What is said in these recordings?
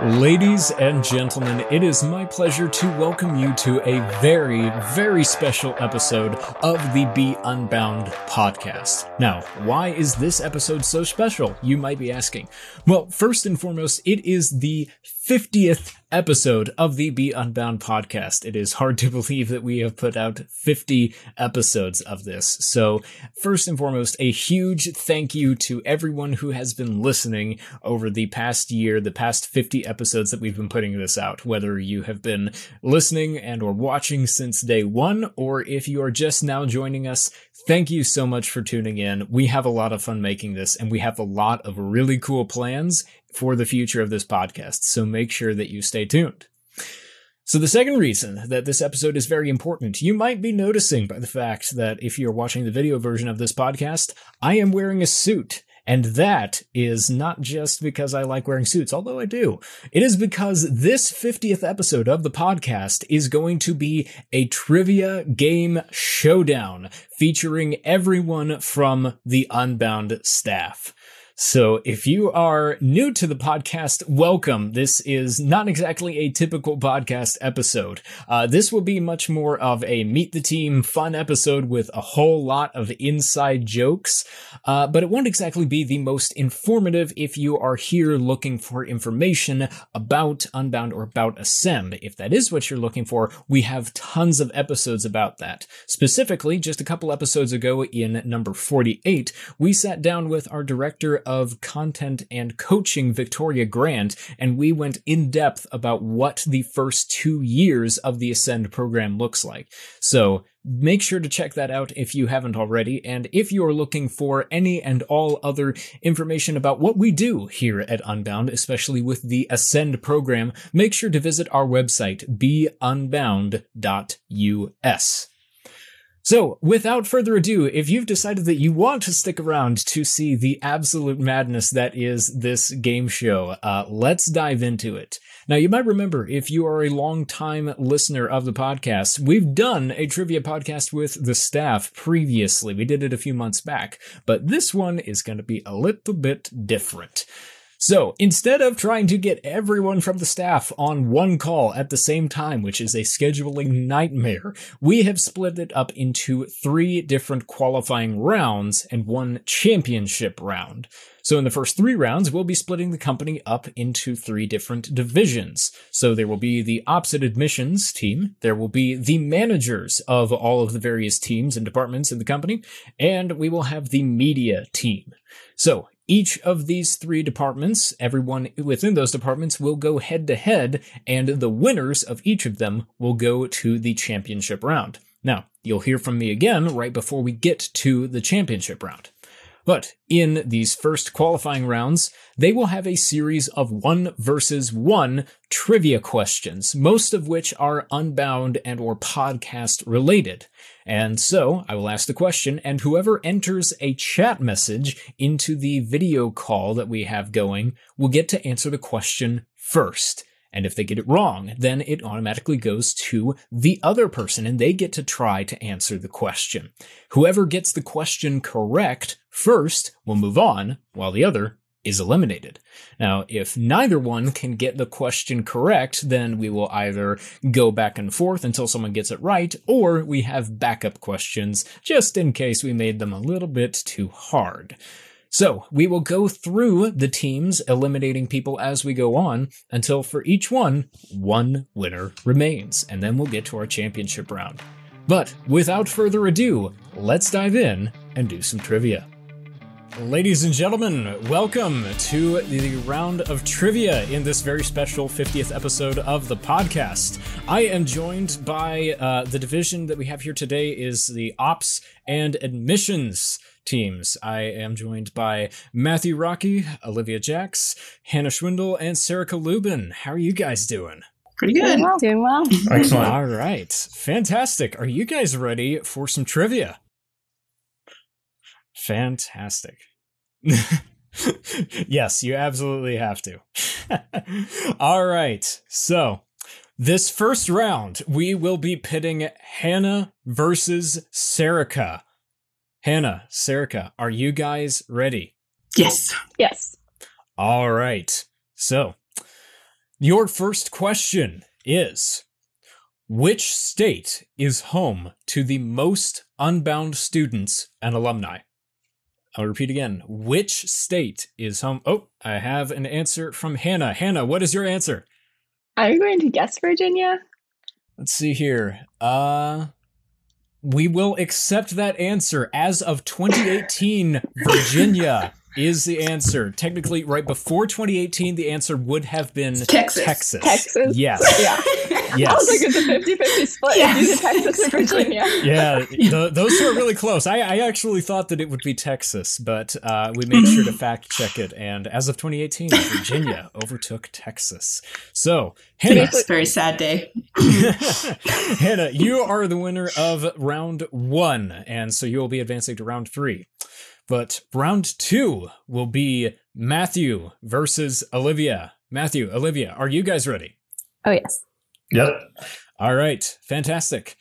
Ladies and gentlemen, it is my pleasure to welcome you to a very, very special episode of the Be Unbound podcast. Now, why is this episode so special? You might be asking. Well, first and foremost, it is the 50th episode of the Be Unbound podcast. It is hard to believe that we have put out 50 episodes of this. So, first and foremost, a huge thank you to everyone who has been listening over the past year, the past 50 episodes that we've been putting this out, whether you have been listening and or watching since day 1 or if you are just now joining us, thank you so much for tuning in. We have a lot of fun making this and we have a lot of really cool plans for the future of this podcast. So make sure that you stay tuned. So, the second reason that this episode is very important, you might be noticing by the fact that if you're watching the video version of this podcast, I am wearing a suit. And that is not just because I like wearing suits, although I do. It is because this 50th episode of the podcast is going to be a trivia game showdown featuring everyone from the Unbound staff. So if you are new to the podcast, welcome. This is not exactly a typical podcast episode. Uh, this will be much more of a meet the team fun episode with a whole lot of inside jokes. Uh, but it won't exactly be the most informative if you are here looking for information about Unbound or about Ascend. If that is what you're looking for, we have tons of episodes about that. Specifically, just a couple episodes ago in number 48, we sat down with our director of content and coaching, Victoria Grant, and we went in depth about what the first two years of the Ascend program looks like. So make sure to check that out if you haven't already. And if you're looking for any and all other information about what we do here at Unbound, especially with the Ascend program, make sure to visit our website, beunbound.us. So, without further ado, if you've decided that you want to stick around to see the absolute madness that is this game show, uh, let's dive into it. Now, you might remember if you are a long-time listener of the podcast, we've done a trivia podcast with the staff previously. We did it a few months back, but this one is going to be a little bit different. So instead of trying to get everyone from the staff on one call at the same time, which is a scheduling nightmare, we have split it up into three different qualifying rounds and one championship round. So in the first three rounds, we'll be splitting the company up into three different divisions. So there will be the opposite admissions team, there will be the managers of all of the various teams and departments in the company, and we will have the media team. So each of these three departments, everyone within those departments will go head to head, and the winners of each of them will go to the championship round. Now, you'll hear from me again right before we get to the championship round. But in these first qualifying rounds, they will have a series of one versus one trivia questions, most of which are unbound and or podcast related. And so I will ask the question and whoever enters a chat message into the video call that we have going will get to answer the question first. And if they get it wrong, then it automatically goes to the other person and they get to try to answer the question. Whoever gets the question correct first will move on while the other is eliminated. Now, if neither one can get the question correct, then we will either go back and forth until someone gets it right, or we have backup questions just in case we made them a little bit too hard. So we will go through the teams, eliminating people as we go on until for each one, one winner remains, and then we'll get to our championship round. But without further ado, let's dive in and do some trivia. Ladies and gentlemen, welcome to the round of trivia in this very special 50th episode of the podcast. I am joined by uh, the division that we have here today is the ops and admissions teams. I am joined by Matthew Rocky, Olivia Jacks, Hannah Schwindel, and Sarah Lubin. How are you guys doing? Pretty good. Doing well. Doing well. Excellent. All right. Fantastic. Are you guys ready for some trivia? Fantastic. yes, you absolutely have to. All right. So, this first round, we will be pitting Hannah versus Serica. Hannah, Serica, are you guys ready? Yes. Yes. All right. So, Your first question is Which state is home to the most unbound students and alumni? I'll repeat again. Which state is home? Oh, I have an answer from Hannah. Hannah, what is your answer? I'm going to guess Virginia. Let's see here. Uh we will accept that answer as of 2018 Virginia is the answer. Technically, right before 2018, the answer would have been Texas. Texas. Texas. Yes. Yeah. Yes. I was like, it's a 50 50 split. Yeah. It's either Texas or Virginia. yeah, th- those two are really close. I, I actually thought that it would be Texas, but uh, we made sure to fact check it. And as of 2018, Virginia overtook Texas. So, Hannah, Yes, very sad day. Hannah, you are the winner of round one, and so you will be advancing to round three. But round two will be Matthew versus Olivia. Matthew, Olivia, are you guys ready? Oh, yes. Yep. All right, fantastic.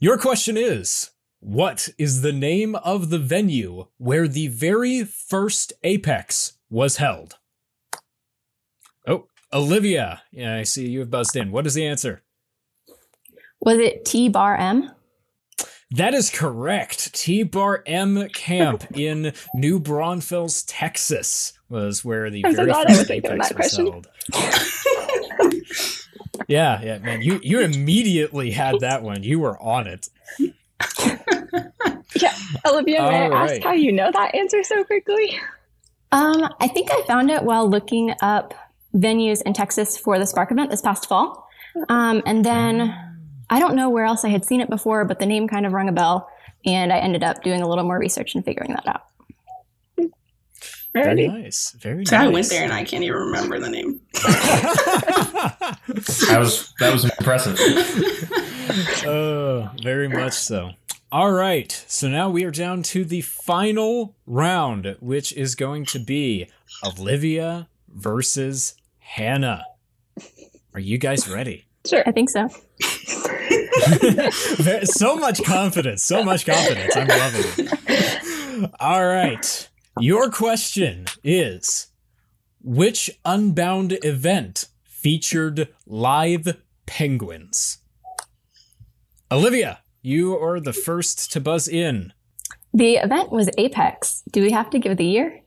Your question is What is the name of the venue where the very first Apex was held? Oh, Olivia, yeah, I see you have buzzed in. What is the answer? Was it T bar M? That is correct. T Bar M Camp in New Braunfels, Texas, was where the I'm very glad I first was thinking of Apex was question. held. yeah, yeah, man. You you immediately had that one. You were on it. Yeah. Olivia, may I All ask how you know that answer so quickly? Um, I think I found it while looking up venues in Texas for the Spark event this past fall. Um, and then I don't know where else I had seen it before, but the name kind of rung a bell. And I ended up doing a little more research and figuring that out. Very Alrighty. nice. Very So nice. I went there and I can't even remember the name. That was that was impressive. Oh, very much so. All right. So now we are down to the final round, which is going to be Olivia versus Hannah. Are you guys ready? Sure. I think so. So much confidence. So much confidence. I'm loving it. All right. Your question is Which Unbound event featured live penguins? Olivia, you are the first to buzz in. The event was Apex. Do we have to give the year?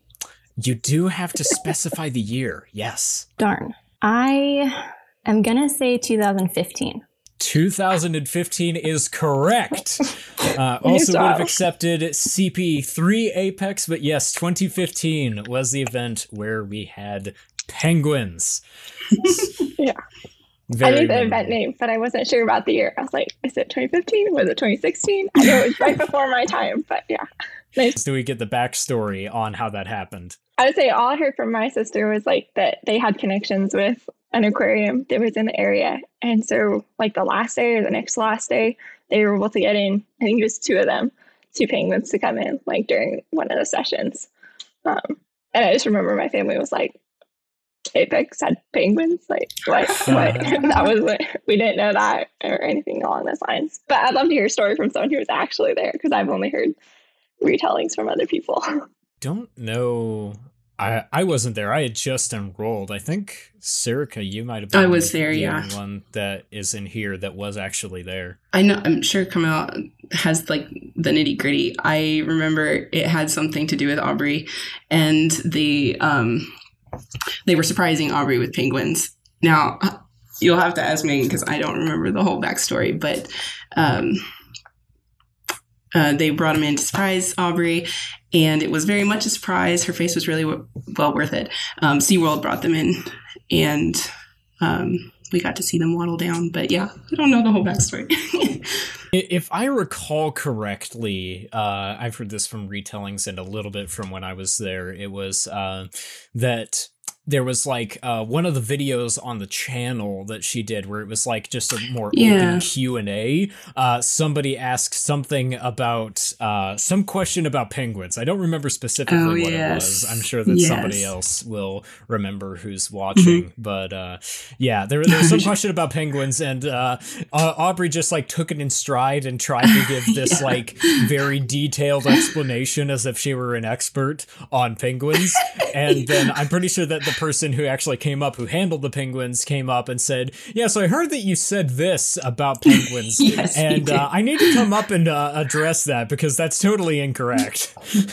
You do have to specify the year. Yes. Darn. I am going to say 2015. 2015 is correct. Uh, also would have accepted CP3 Apex, but yes, 2015 was the event where we had penguins. Yeah. Very I knew the memorable. event name, but I wasn't sure about the year. I was like, is it 2015? Was it 2016? I know it was right before my time, but yeah. Nice. Do we get the backstory on how that happened? I would say all I heard from my sister was like that they had connections with an aquarium that was in the area. And so, like the last day or the next last day, they were able to get in, I think it was two of them, two penguins to come in, like during one of the sessions. Um, and I just remember my family was like, Apex had penguins? Like, what? what? that was what we didn't know that or anything along those lines. But I'd love to hear a story from someone who was actually there because I've only heard retellings from other people. Don't know. I I wasn't there. I had just enrolled. I think Serica, you might have. Been I was there, the yeah. only One that is in here that was actually there. I know. I'm sure come out has like the nitty gritty. I remember it had something to do with Aubrey, and the um, they were surprising Aubrey with penguins. Now you'll have to ask me because I don't remember the whole backstory, but um, uh, they brought him in to surprise Aubrey, and it was very much a surprise. Her face was really w- well worth it. Um, SeaWorld brought them in, and um, we got to see them waddle down. But yeah, I don't know the whole backstory. If I recall correctly, uh, I've heard this from retellings and a little bit from when I was there. It was uh, that there was like uh, one of the videos on the channel that she did where it was like just a more Yeah. open Q and A. Uh, somebody asked something about uh, some question about penguins. I don't remember specifically Oh, what yes. it was. I'm sure that somebody Yes. Mm-hmm. else will remember who's watching. But uh, yeah, there, there was some question about penguins, and uh, uh, Aubrey just like took it in stride and tried to give this Yeah. like very detailed explanation as if she were an expert on penguins. And then I'm pretty sure that the person who actually came up, who handled the penguins, came up and said, "Yeah, so I heard that you said this about penguins, Yes, and uh, I need to come up and uh, address that because that's totally incorrect."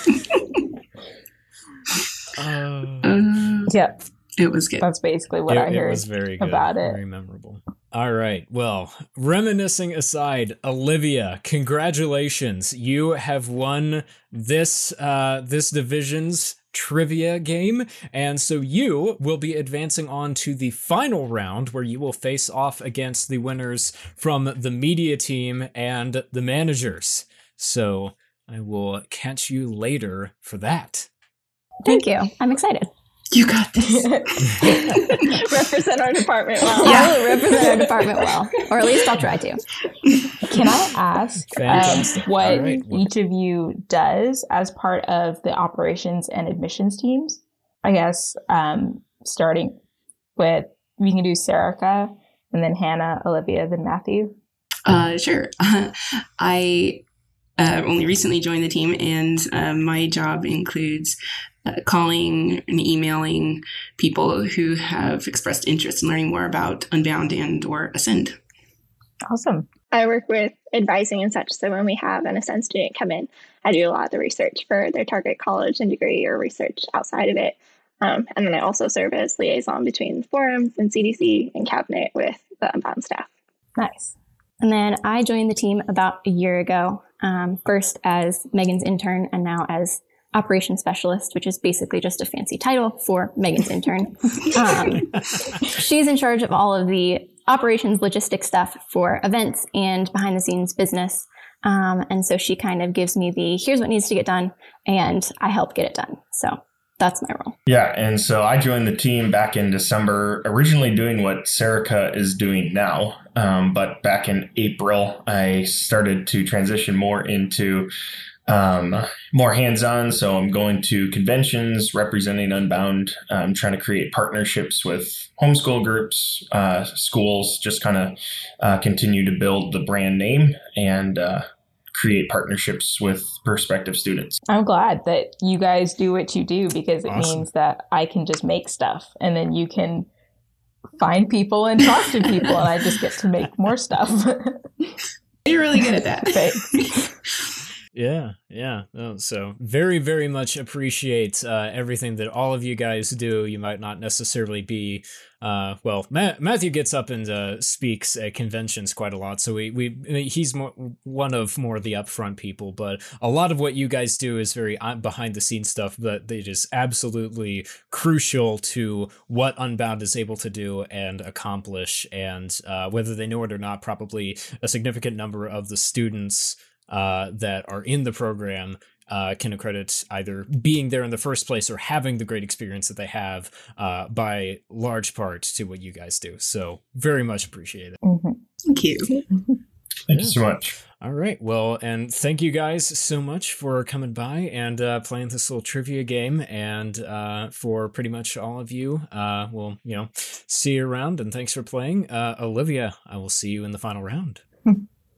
Uh, Uh, Yeah, it was good. that's basically what it, I it heard. was very good, about it. very memorable. All right. Well, reminiscing aside, Olivia, congratulations! You have won this uh, this division's trivia game, and so you will be advancing on to the final round, where you will face off against the winners from the media team and the managers. So I will catch you later for that. Thank you. I'm excited. You got this. Represent our department well. I will represent our department well, or at least I'll try to. Can I ask um, what All right. Well- each of you does as part of the operations and admissions teams? I guess um, starting with we can do Serica and then Hannah, Olivia, then Matthew. Uh, sure. I uh, only recently joined the team, and um, my job includes uh, calling and emailing people who have expressed interest in learning more about Unbound and or Ascend. Awesome. I work with advising and such. So when we have an Ascend student come in, I do a lot of the research for their target college and degree or research outside of it. Um, and then I also serve as liaison between forums and CDC and cabinet with the Unbound staff. Nice. And then I joined the team about a year ago, um, first as Megan's intern and now as operations specialist, which is basically just a fancy title for Megan's intern. Um, she's in charge of all of the operations logistics stuff for events and behind the scenes business. Um, and so she kind of gives me the here's what needs to get done, and I help get it done. So that's my role. Yeah, and so I joined the team back in December, originally doing what Serica is doing now. Um, but back in April, I started to transition more into um, more hands on. So I'm going to conventions, representing Unbound. I'm trying to create partnerships with homeschool groups, uh, schools, just kind of uh, continue to build the brand name and uh, create partnerships with prospective students. I'm glad that you guys do what you do because it Awesome. means that I can just make stuff and then you can find people and talk to people and I just get to make more stuff. You're really good at that. Thanks. Yeah, yeah. Oh, so very, very much appreciate uh, everything that all of you guys do. You might not necessarily be, uh, well, Ma- Matthew gets up and uh, speaks at conventions quite a lot, so we, we he's more one of more of the upfront people. But a lot of what you guys do is very uh, behind the scenes stuff, but it is absolutely crucial to what Unbound is able to do and accomplish. And uh, whether they know it or not, probably a significant number of the students uh, that are in the program uh, can accredit either being there in the first place or having the great experience that they have uh, by large part to what you guys do. So very much appreciate it. Mhm. Thank you. Thank you so much. All right. Well, and thank you guys so much for coming by and uh, playing this little trivia game. And uh, for pretty much all of you, uh, we'll, you know, see you around. And thanks for playing. Uh, Olivia, I will see you in the final round.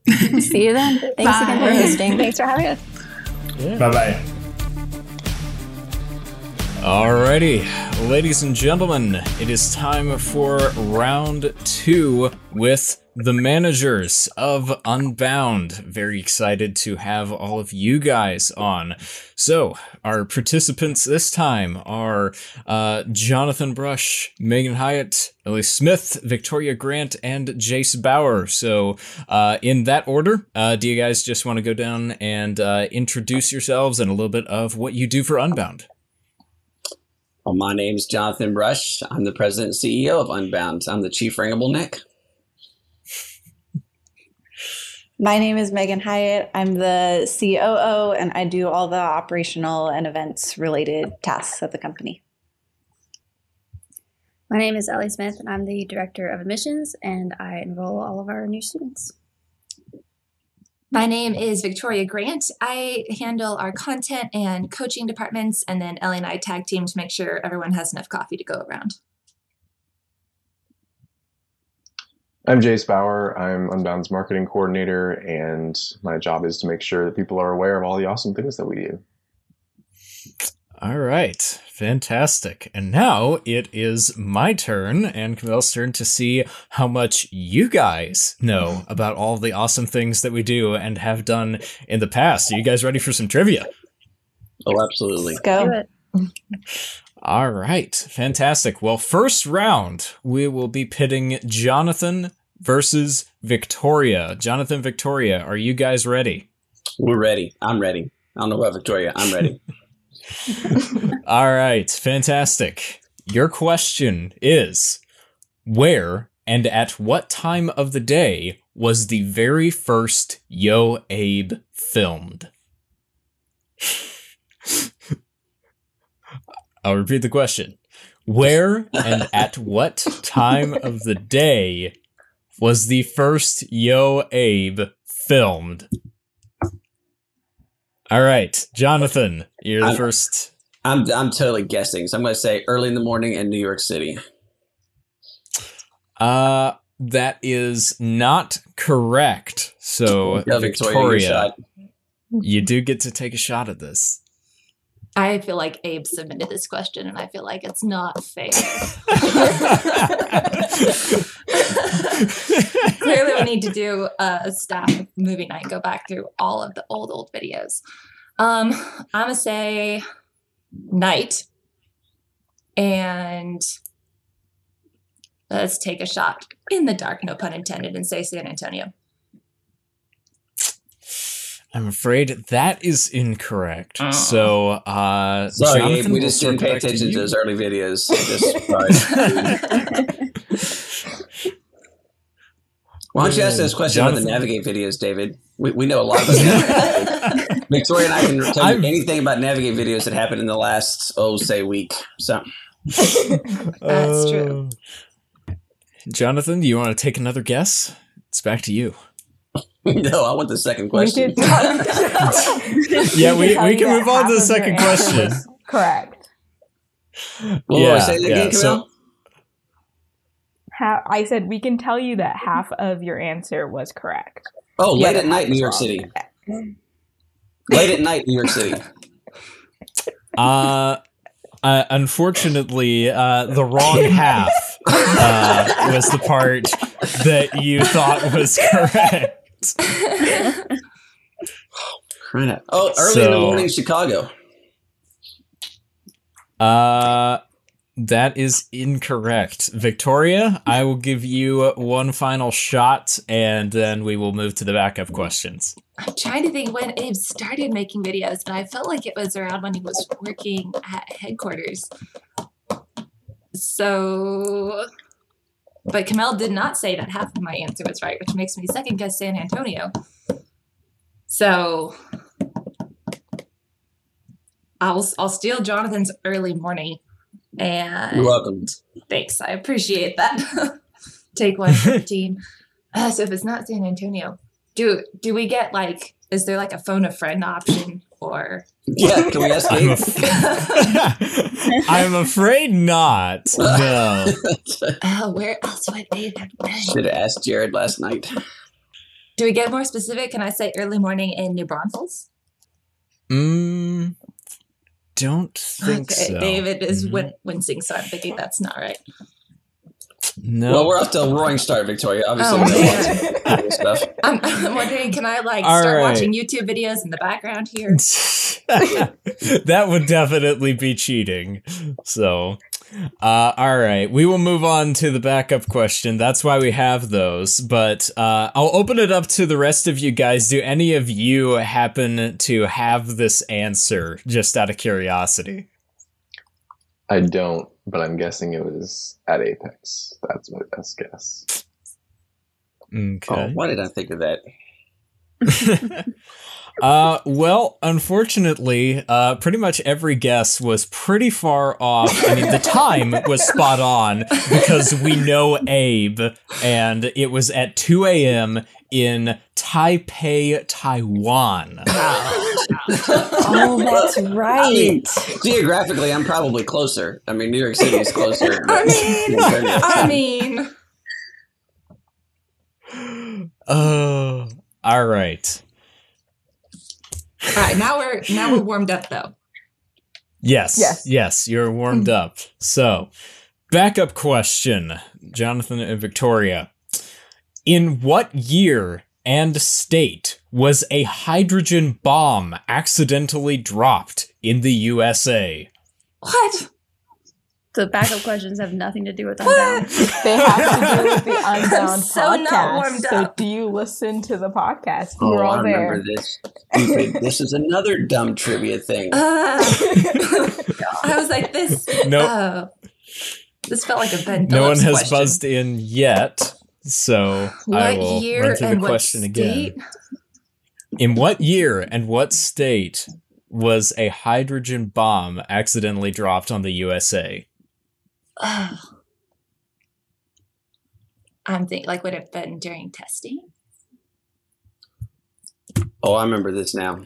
See you then. Thanks again for hosting. Thanks for having us. Bye bye. Alrighty, ladies and gentlemen, it is time for round two with the managers of Unbound. Very excited to have all of you guys on. So, our participants this time are uh, Jonathan Brush, Megan Hyatt, Ellie Smith, Victoria Grant, and Jace Bauer. So, uh, in that order, uh, do you guys just want to go down and uh, introduce yourselves and a little bit of what you do for Unbound? Well, my name's Jonathan Brush. I'm the president and CEO of Unbound. I'm the chief ringable Nick. My name is Megan Hyatt. I'm the COO and I do all the operational and events related tasks at the company. My name is Ellie Smith, and I'm the Director of Admissions, and I enroll all of our new students. My name is Victoria Grant. I handle our content and coaching departments, and then Ellie and I tag team to make sure everyone has enough coffee to go around. I'm Jace Bauer. I'm Unbound's marketing coordinator, and my job is to make sure that people are aware of all the awesome things that we do. All right, fantastic. And now it is my turn and Camille's turn to see how much you guys know about all the awesome things that we do and have done in the past. Are you guys ready for some trivia? Oh, absolutely. Let's go. Do it. All right, fantastic. Well, first round, we will be pitting Jonathan versus Victoria. Jonathan, Victoria, are you guys ready? We're ready. I'm ready. I don't know about Victoria. I'm ready. All right, fantastic. Your question is Where and at what time of the day was the very first Yo Abe filmed? I'll repeat the question. Where and at what time of the day was the first Yo Abe filmed? All right, Jonathan, you're the I'm- first. I'm I'm totally guessing. So I'm going to say early in the morning in New York City. Uh, that is not correct. So, Yeah, Victoria, Victoria, you do get to take a shot at this. I feel like Abe submitted this question, and I feel like it's not fair. Clearly, we need to do a staff movie night. Go back through all of the old old videos. Um, I'm gonna say night, and let's take a shot in the dark, no pun intended, and say San Antonio. I'm afraid that is incorrect. Oh. So, uh, Sorry, Jonathan, Abe, we just didn't pay back to attention to, those early videos. Just. Why don't you ask us questions about the Navigate videos, David? We, we know a lot about Navigate. Victoria and I can tell I'm- you anything about Navigate videos that happened in the last, oh, say, week. So, That's true. Uh, Jonathan, do you want to take another guess? It's back to you. no, I want the second question. could Yeah, we- we can move on to the second question. Correct. Whoa, Yeah, say that yeah, again, so- Camille? Ha- I said we can tell you that half of your answer was correct. Oh, late at night, New York wrong. City. Late at night, New York City. Uh, uh unfortunately, uh, the wrong half uh, was the part that you thought was correct. Crying out. Oh, early in the morning, Chicago. Uh, that is incorrect. Victoria, I will give you one final shot and then we will move to the backup questions. I'm trying to think when Abe started making videos, and I felt like it was around when he was working at headquarters. So, but Camille did not say that half of my answer was right, which makes me second guess San Antonio. So, I'll I'll steal Jonathan's early morning, and You're welcome. Thanks, I appreciate that. Take one for the team. Uh, so if it's not San Antonio, do do we get like? Is there like a phone a friend option or? Yeah, can we ask I'm, af- I'm afraid not. No. Oh, where else would they have been? Should have asked Jared last night. Do we get more specific? Can I say early morning in New Braunfels? Mm, don't think okay, so. David is Mhm. win- wincing, so I'm thinking that's not right. No. Well, we're off to a roaring start, Victoria. Obviously, Oh, we know man. lots stuff. I'm, I'm wondering, can I like All start right. watching YouTube videos in the background here? that would definitely be cheating. So, uh, all right, we will move on to the backup question. That's why we have those. But uh, I'll open it up to the rest of you guys. Do any of you happen to have this answer just out of curiosity? I don't, but I'm guessing it was at Apex. That's my best guess. Oh, why did I think of that? Uh, well, unfortunately, uh, pretty much every guess was pretty far off. I mean, the time was spot on because we know Abe, and it was at 2 a.m. in Taipei, Taiwan. Oh, that's I mean, right. geographically, I'm probably closer. I mean, New York City is closer. I mean, I mean, Oh, all right. All right. Now we're now we're warmed up though. Yes. Yes. Yes. You're warmed up. So, backup question, Jonathan and Victoria. In what year and state was a hydrogen bomb accidentally dropped in the USA? What? The backup questions have nothing to do with Unbound. They have to do with the Unbound So not podcast. warmed so do you listen to the podcast? You Oh, were all I there. this. This is another dumb trivia thing. Uh, I was like, this. Nope. uh, this felt like a Ben no one has question. buzzed in yet. So, I What will year run through the what question again. In what year and what state was a hydrogen bomb accidentally dropped on the USA? Ugh. I'm thinking, like, would it have been during testing? Oh, I remember this now.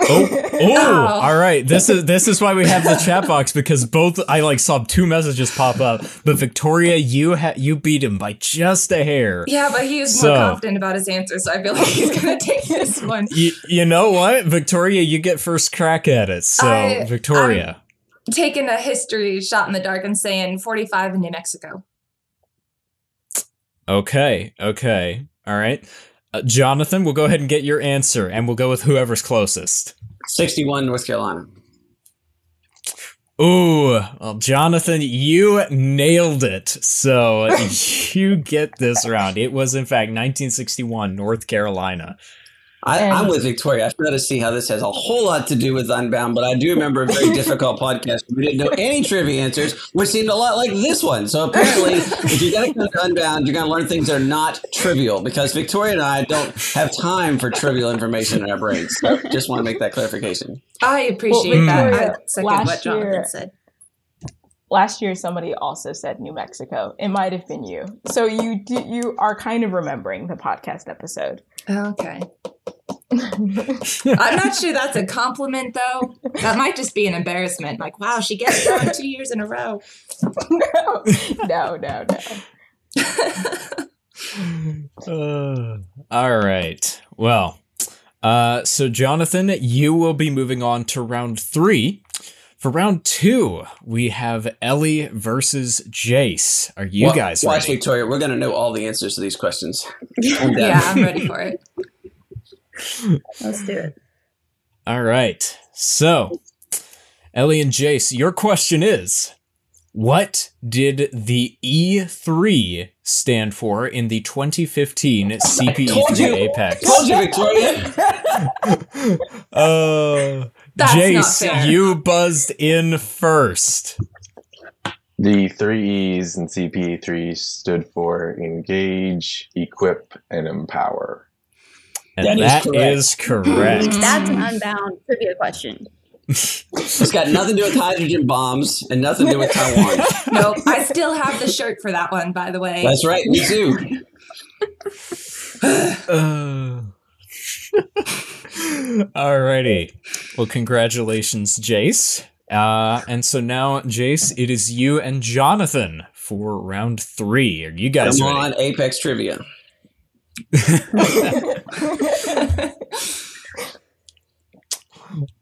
Oh, oh, Oh. all right. This is this is why we have the chat box because both I like saw two messages pop up, but Victoria, you ha- you beat him by just a hair. Yeah, but he was So- more confident about his answer, so I feel like he's gonna take this one. You, you know what, Victoria, you get first crack at it. So, I- Victoria, Taking a history shot in the dark and saying 45 in New Mexico. okay, okay, all right. Uh, Jonathan, we'll go ahead and get your answer, and we'll go with whoever's closest. 61 North Carolina. Ooh, well, Jonathan, you nailed it. So you get this round. It was, in fact, 1961, North Carolina. I, And- I'm with Victoria. I try to see how this has a whole lot to do with Unbound, but I do remember a very difficult podcast. We didn't know any trivia answers, which seemed a lot like this one. So apparently, if you're going to come to Unbound, you're going to learn things that are not trivial because Victoria and I don't have time for trivial information in our brains. So just want to make that clarification. I appreciate Well, that. Victoria, I second last what Jonathan year- said. Last year, somebody also said New Mexico. It might have been you. So you you are kind of remembering the podcast episode. Okay. I'm not sure that's a compliment, though. That might just be an embarrassment. Like, wow, she gets it wrong two years in a row. no, no, no, no. Uh, all right. Well, uh, so Jonathan, you will be moving on to round three. For round two, we have Ellie versus Jace. Are you Wa- guys watch, ready? Victoria. We're going to know all the answers to these questions. Yeah, I'm ready for it. Let's do it. All right. So, Ellie and Jace, your question is What did the E3 stand for in the 2015 Told CPE3 you. Apex? Told you, Victoria. Uh, That's not Jace, fair. you buzzed in first. The three E's in CP3 stood for engage, equip, and empower. And That is correct. is correct. That's an Unbound trivia question. It's got nothing to do with hydrogen bombs and nothing to do with Taiwan. Nope. I still have the shirt for that one, by the way. That's right. Me too. Uh, Alrighty. Well, congratulations, Jace. Uh, and so now, Jace, it is you and Jonathan for round three. Are you guys Come ready? on, Apex Trivia.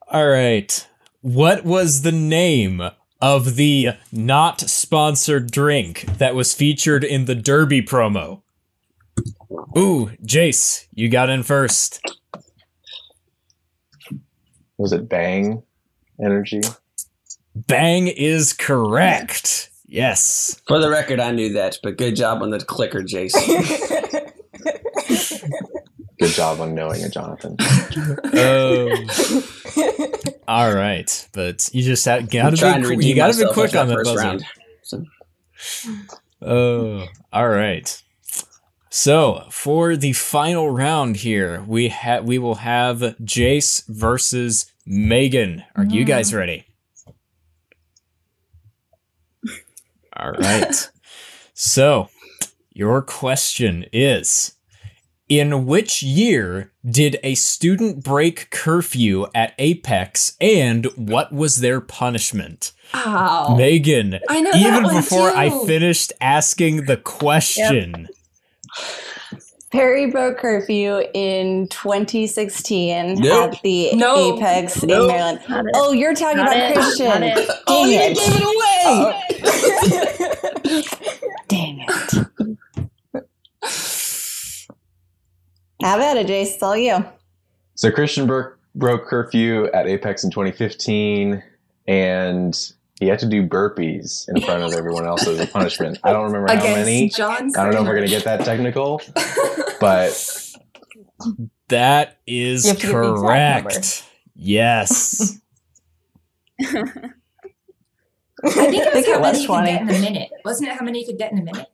All right. What was the name of the not sponsored drink that was featured in the Derby promo? Ooh, Jace, you got in first. Was it Bang Energy? Bang is correct. Yes. For the record, I knew that, but good job on the clicker, Jace. Good job on knowing it, Jonathan. Oh. All right, but you just have, I'm gotta trying be to you gotta be quick on that the first buzzer. round. So, Oh, all right. So for the final round here, we have we will have Jace versus Megan. Are you guys mm. ready? All right. so your question is in which year did a student break curfew at Apex and what was their punishment? Ow. Megan, I know even one before I finished asking the question, Perry broke curfew in 2016 Nope. at the No. Apex Nope. in Maryland. Oh, you're talking Not about it. Christian. Not it. Dang Oh, you gave it away! Dang it. Have at it, Jace. It's all you. So Christian broke, broke curfew at Apex in 2015, and he had to do burpees in front of everyone else as a punishment. I don't remember how many. Against John. I don't know if we're gonna get that technical, but That is You have to give the exact correct. Yes. I think it was how many you could 20. get in a minute. Wasn't it how many you could get in a minute?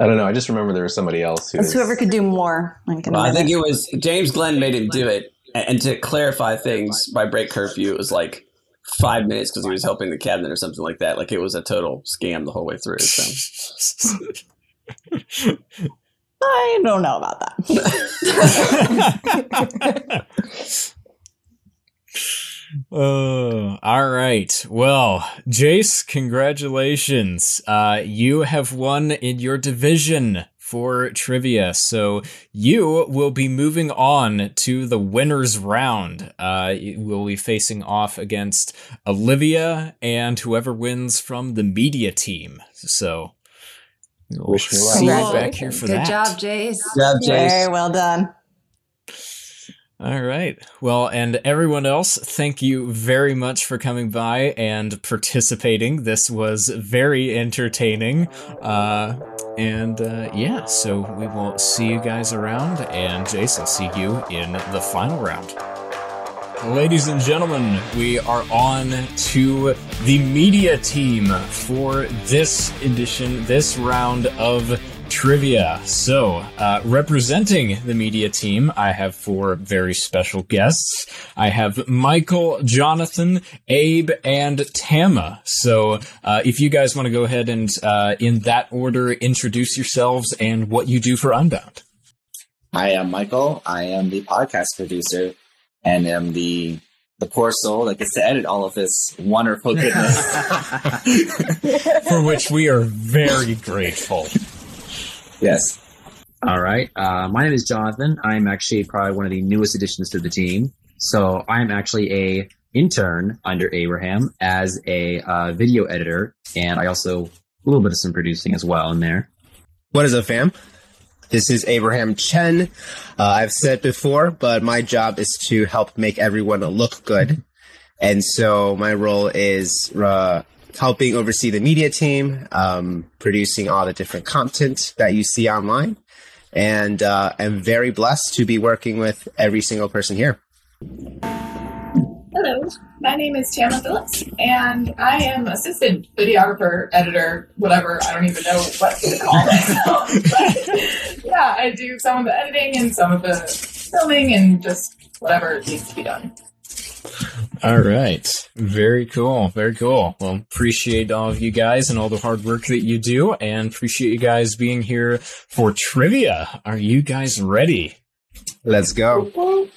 I don't know. I just remember there was somebody else who It's was, whoever could do more. Like Well, I think it was James Glenn made him do it. And and to clarify things, by break curfew, it was like five minutes because he was helping the cabinet or something like that. Like it was a total scam the whole way through. So. I don't know about that. Oh, all right. Well, Jace, congratulations. Uh, you have won in your division for trivia. So you will be moving on to the winners round. Uh, you will be facing off against Olivia and whoever wins from the media team. So we'll Wish me luck. see you back here Congratulations. for Good that. job, Jace. Job, Very well done. All right. Well, and everyone else, thank you very much for coming by and participating. This was very entertaining. Uh, and uh, yeah, so we will see you guys around. And I'll see you in the final round. Ladies and gentlemen, we are on to the media team for this edition, this round of trivia. So, uh, representing the media team, I have four very special guests. I have Michael, Jonathan, Abe, and Tama. So, uh, if you guys want to go ahead and, uh, in that order, introduce yourselves and what you do for Unbound. Hi, I'm Michael. I am the podcast producer and am the the poor soul that gets to edit all of this wonderful goodness. for which we are very grateful. Yes. All right. Uh, my name is Jonathan. I'm actually probably one of the newest additions to the team. So I'm actually a intern under Abraham as a uh, video editor, and I also a little bit of some producing as well in there. What is up, fam? This is Abraham Chen. Uh, I've said before, but my job is to help make everyone look good. And so my role is uh, helping oversee the media team, um, producing all the different content that you see online. And uh, I'm very blessed to be working with every single person here. Hello, my name is Tama Phillips, and I am assistant videographer, editor, whatever. I don't even know what to call myself. Yeah, I do some of the editing and some of the filming and just whatever needs to be done. All right. Very cool. Very cool. Well, appreciate all of you guys and all the hard work that you do and appreciate you guys being here for trivia. Are you guys ready? Let's go.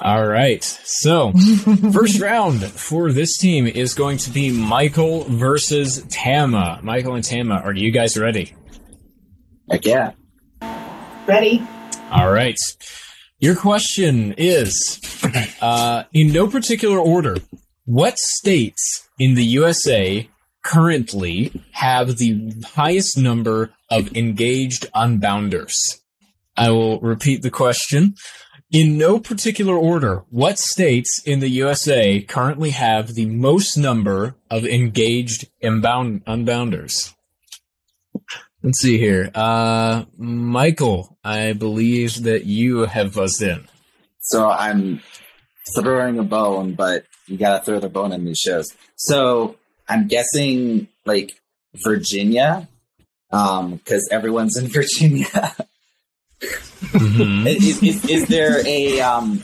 All right. So, first round for this team is going to be Michael versus Tama. Michael and Tama, are you guys ready? Heck yeah. Ready? All right. Your question is uh, in no particular order, what states in the USA currently have the highest number of engaged unbounders? I will repeat the question. In no particular order, what states in the USA currently have the most number of engaged unbounders? Let's see here. Uh, Michael, I believe that you have buzzed in. So I'm throwing a bone, but you gotta throw the bone in these shows. So I'm guessing like Virginia, um, because everyone's in Virginia. is, is, is there a um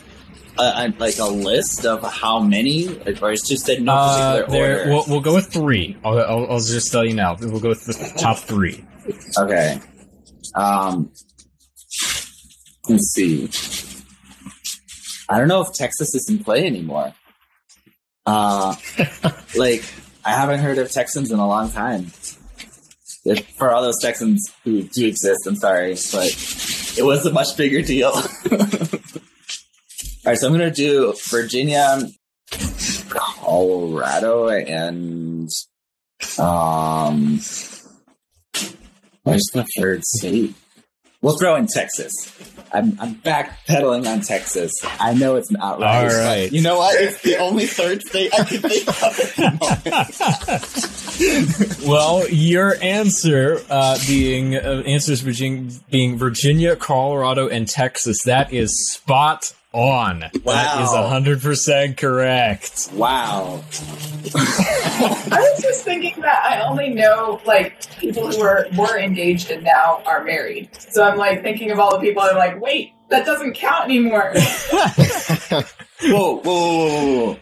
a, a, like a list of how many, or it's just in no Uh, particular there, order? we'll, we'll go with three. I'll, I'll, I'll just tell you now. We'll go with the top three. Okay. Um, let's see. I don't know if Texas is in play anymore. Uh, like I haven't heard of Texans in a long time. if, for all those Texans who do exist, I'm sorry, but it was a much bigger deal. all right, so I'm gonna do Virginia, Colorado, and um, where's the third state? We'll throw in Texas. I'm I'm backpedaling on Texas. I know it's not right. All right. You know what? It's the only third state I can think of. well, your answer uh, being uh, answers being Virginia, Colorado, and Texas. That is spot on. That is Wow. hundred percent correct. Wow. I was just thinking that I only know like people who were were engaged and now are married. So I'm like thinking of all the people. I'm like, wait, that doesn't count anymore. whoa, whoa, whoa, whoa, whoa.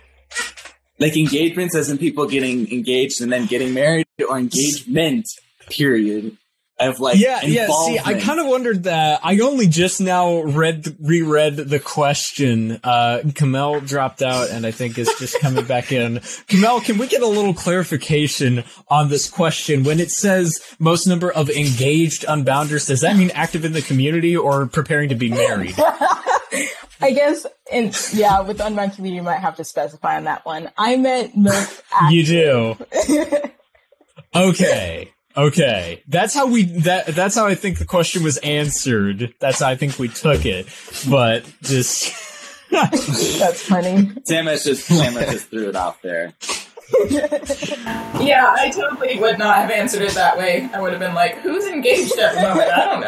Like engagements as in people getting engaged and then getting married or engagement, period. Of like yeah, yeah. See, I kind of wondered that. I only just now read reread the question. Uh, Camille dropped out, and I think is just coming back in. Camille, can we get a little clarification on this question? When it says most number of engaged unbounders, does that mean active in the community or preparing to be married? I guess, and yeah, with the unbound community, you might have to specify on that one. I meant most You do. Okay. Okay. That's how we that that's how I think the question was answered. That's how I think we took it. But just That's funny. Tamara just Tamara just threw it out there. yeah, I totally would not have answered it that way. I would have been like, who's engaged at the moment? I don't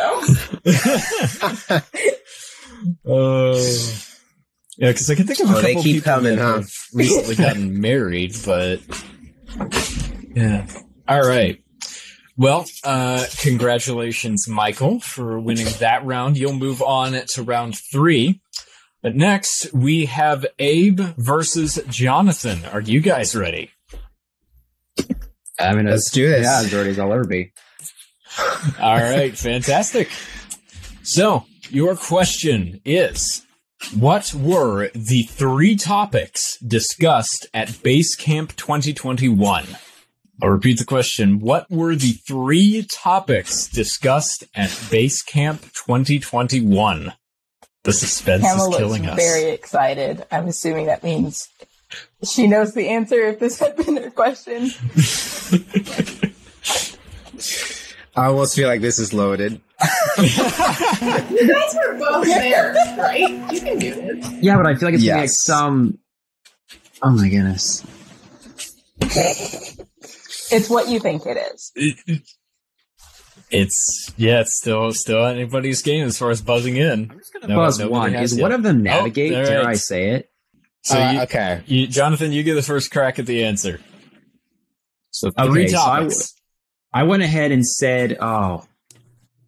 know. Uh, yeah, because I can think of a Oh, couple they keep people coming, that huh? have recently gotten married, but yeah. All right. Well, uh, congratulations, Michael, for winning that round. You'll move on to round three. But next, we have Abe versus Jonathan. Are you guys ready? I mean, Let's do this. Yeah, as ready as I'll ever be. All right, fantastic. So, your question is What were the three topics discussed at Base Camp 2021? I'll repeat the question. What were the three topics discussed at Base Camp 2021? The suspense Camille is killing us. very excited. I'm assuming that means she knows the answer if this had been her question. I almost feel like this is loaded. You guys were both there, right? You can do this. Yeah, but I feel like it's gonna be like some. Oh my goodness. It's what you think it is. It's yeah, it's still still anybody's game as far as buzzing in. No- Buzz one. has Is yet. one of them navigate? Oh, all Dare. I say it? So Uh, you, okay. you, Jonathan, you get the first crack at the answer. So three Okay, so I, topics. I went ahead and said, oh,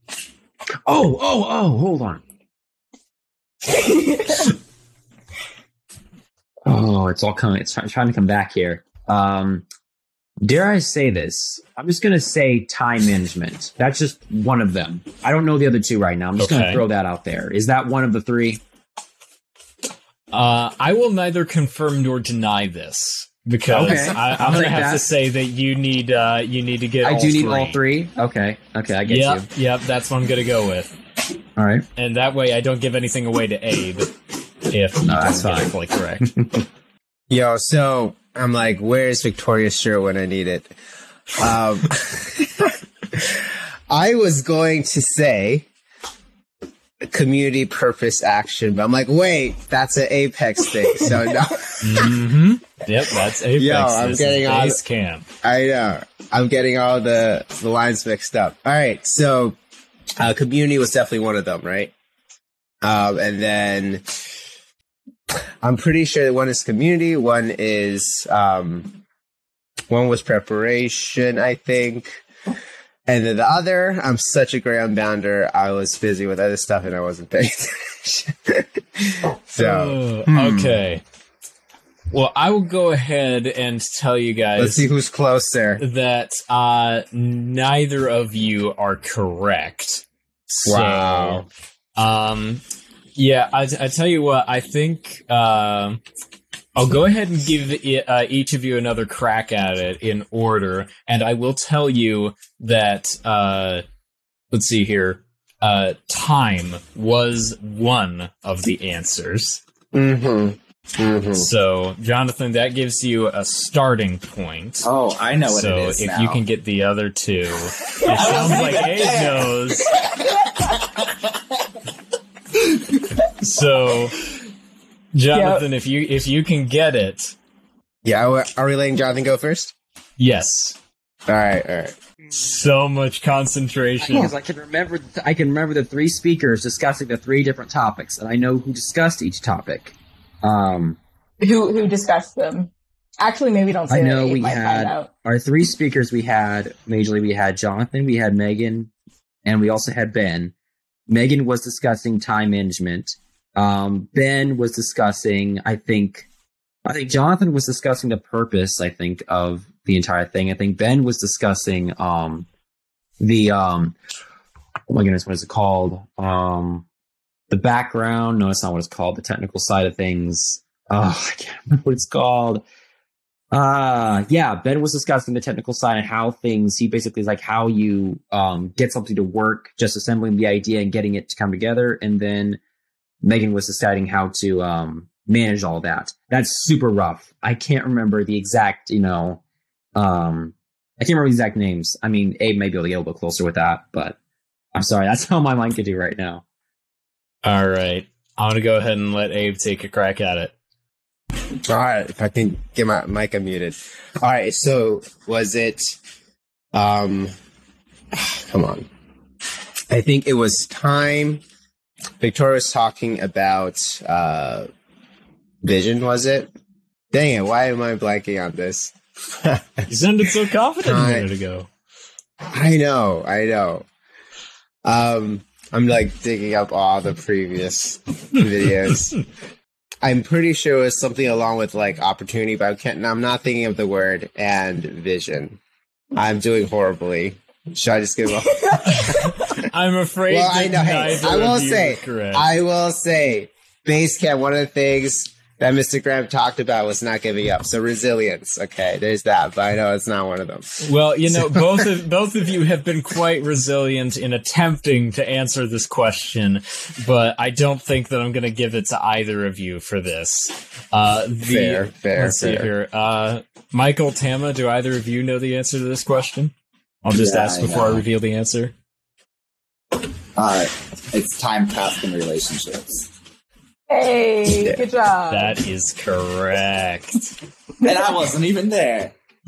oh, oh, oh, hold on. oh, it's all coming. It's trying to come back here. Um, dare I say this? I'm just gonna say time management. That's just one of them. I don't know the other two right now. I'm just Okay. gonna throw that out there. Is that one of the three? Uh, I will neither confirm nor deny this because Okay. I, I'll I'm going to have that. to say that you need uh, you need to get. I all do need three. all three. Okay, okay, I get Yep, yep. That's what I'm going to go with. All right. and that way I don't give anything away to Abe if No, that's don't get it fine. fully correct. Yo, so I'm like, where's Victoria's shirt when I need it? Um, I was going to say community purpose action, but I'm like, wait, that's an Apex thing. So no, hmm Yep, that's Apex. Yo, I'm This is getting all- base camp. I know. I'm getting all the, the lines mixed up. All right. So, uh, community was definitely one of them, right? Um, and then I'm pretty sure that one is community, one is, um, one was preparation, I think. And then the other, I'm such a ground bounder. I was busy with other stuff and I wasn't paying attention. so, Oh, hmm. okay. Well, I will go ahead and tell you guys. let's see who's closer. that uh, neither of you are correct. So, Wow. Um, yeah, I, I tell you what, I think. Um, I'll go ahead and give i- uh, each of you another crack at it in order, and I will tell you that. Uh, let's see here. Uh, time was one of the answers. Mm-hmm. Mm-hmm. So, Jonathan, that gives you a starting point. Oh, I know what so it is if now. you can get the other two, it sounds like Abe knows. So, Jonathan, if you if you can get it, Yeah, are we- letting Jonathan go first? yes. All right, all right. So much concentration. Because I can remember, I can remember the three speakers discussing the three different topics, and I know who discussed each topic. Um, Who who discussed them? Actually, maybe don't say I know that. We had our three speakers. We had majorly we had Jonathan, we had Megan, and we also had Ben. Megan was discussing time management. Um, ben was discussing, I think, I think Jonathan was discussing the purpose. I think of the entire thing. I think Ben was discussing um, the um, oh my goodness, what is it called? Um, the background. No, it's not what it's called. The technical side of things. Oh, I can't remember what it's called. Uh yeah, Ben was discussing the technical side and how things he basically is like how you um get something to work, just assembling the idea and getting it to come together. And then Megan was deciding how to um manage all that. That's super rough. I can't remember the exact, you know, um I can't remember the exact names. I mean, Abe may be able to get a little bit closer with that, but I'm sorry, that's how my mind could do right now. All right. I'm gonna go ahead and let Abe take a crack at it. All right, if I can get my mic unmuted. All right, so was it? Um, come on. I think it was time. Victoria was talking about uh, vision. Was it? Dang it! Why am I blanking on this? You sounded so confident a Time. minute ago. I know, I know. Um, I'm like digging up all the previous videos. I'm pretty sure it was something along with like opportunity, but I can't. I'm not thinking of the word and vision. I'm doing horribly. Should I just give up? I'm afraid. well, I know. Hey, I will say. I will say, Basecamp. One of the things that Mr. Graham talked about was not giving up. So resilience. Okay, there's that, but I know it's not one of them. Well, you know, both of both of you have been quite resilient in attempting to answer this question, but I don't think that I'm going to give it to either of you for this. Uh, the, Fair, fair, Let's see fair. here. Uh, Michael Tama, do either of you know the answer to this question? I'll just Yeah, ask before I know. reveal the answer. Uh, it's time passed in relationships. Hey, good job. That is correct. and I wasn't even there.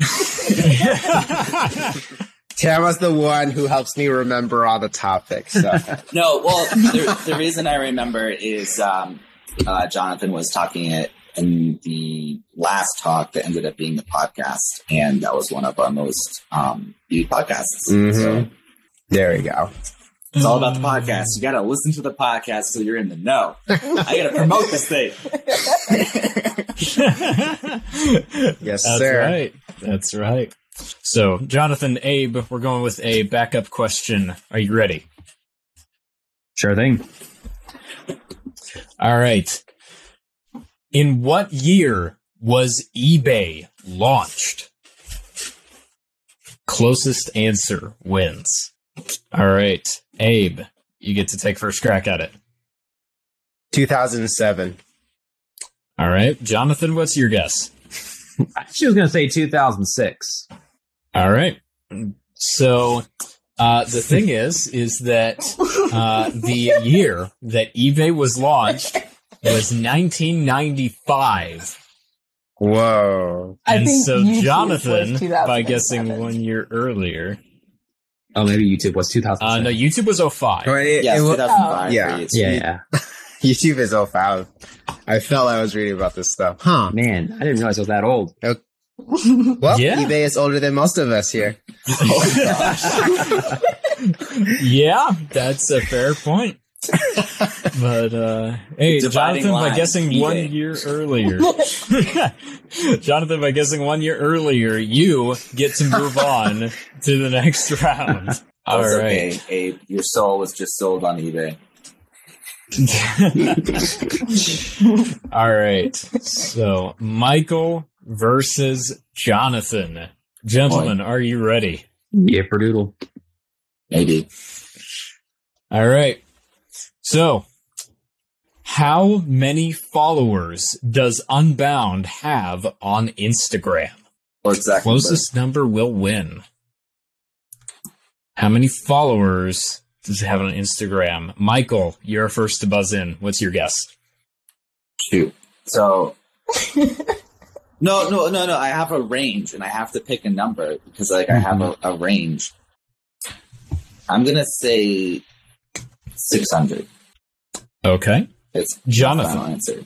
Tama's the one who helps me remember all the topics. So. No, well, the, the reason I remember is um, uh, Jonathan was talking it in the last talk that ended up being the podcast, and that was one of our most um, viewed podcasts. Mhm. So There we go. It's all about the mm. podcast. You got to listen to the podcast so you're in the know. I got to promote this thing. Yes, sir. That's sir. right. That's right. So, Jonathan, Abe, we're going with a backup question. Are you ready? Sure thing. All right. In what year was eBay launched? Closest answer wins. All right. Abe, you get to take first crack at it. 2007. All right. Jonathan, what's your guess? She was going to say 2006. All right. So uh, the thing is, is that uh, the year that eBay was launched was 1995. Whoa. I and think so Jonathan, by guessing one year earlier. Oh, maybe YouTube was 2000. Uh, no, YouTube was 05. Well, it- Yes, it wa- 2005 yeah. YouTube. Yeah, yeah. YouTube is 05. I felt I was reading about this stuff. Huh. Man, I didn't realize I was that old. Well, Yeah. eBay is older than most of us here. yeah, that's a fair point. but uh hey, Dividing Jonathan, by guessing eBay. one year earlier, Jonathan, by guessing one year earlier, you get to move on to the next round. I All was right. okay, Abe. Your soul was just sold on eBay. All right. So Michael versus Jonathan. Gentlemen, are you ready? Yeah, Perdoodle. Maybe. All right. So, how many followers does Unbound have on Instagram? Well, exactly. Closest number will win. How many followers does it have on Instagram? Michael, you're first to buzz in. What's your guess? Shoot. So No, no, no, no. I have a range and I have to pick a number because like I have mm-hmm. a, a range. I'm gonna say six hundred. Okay. It's Jonathan. final answer.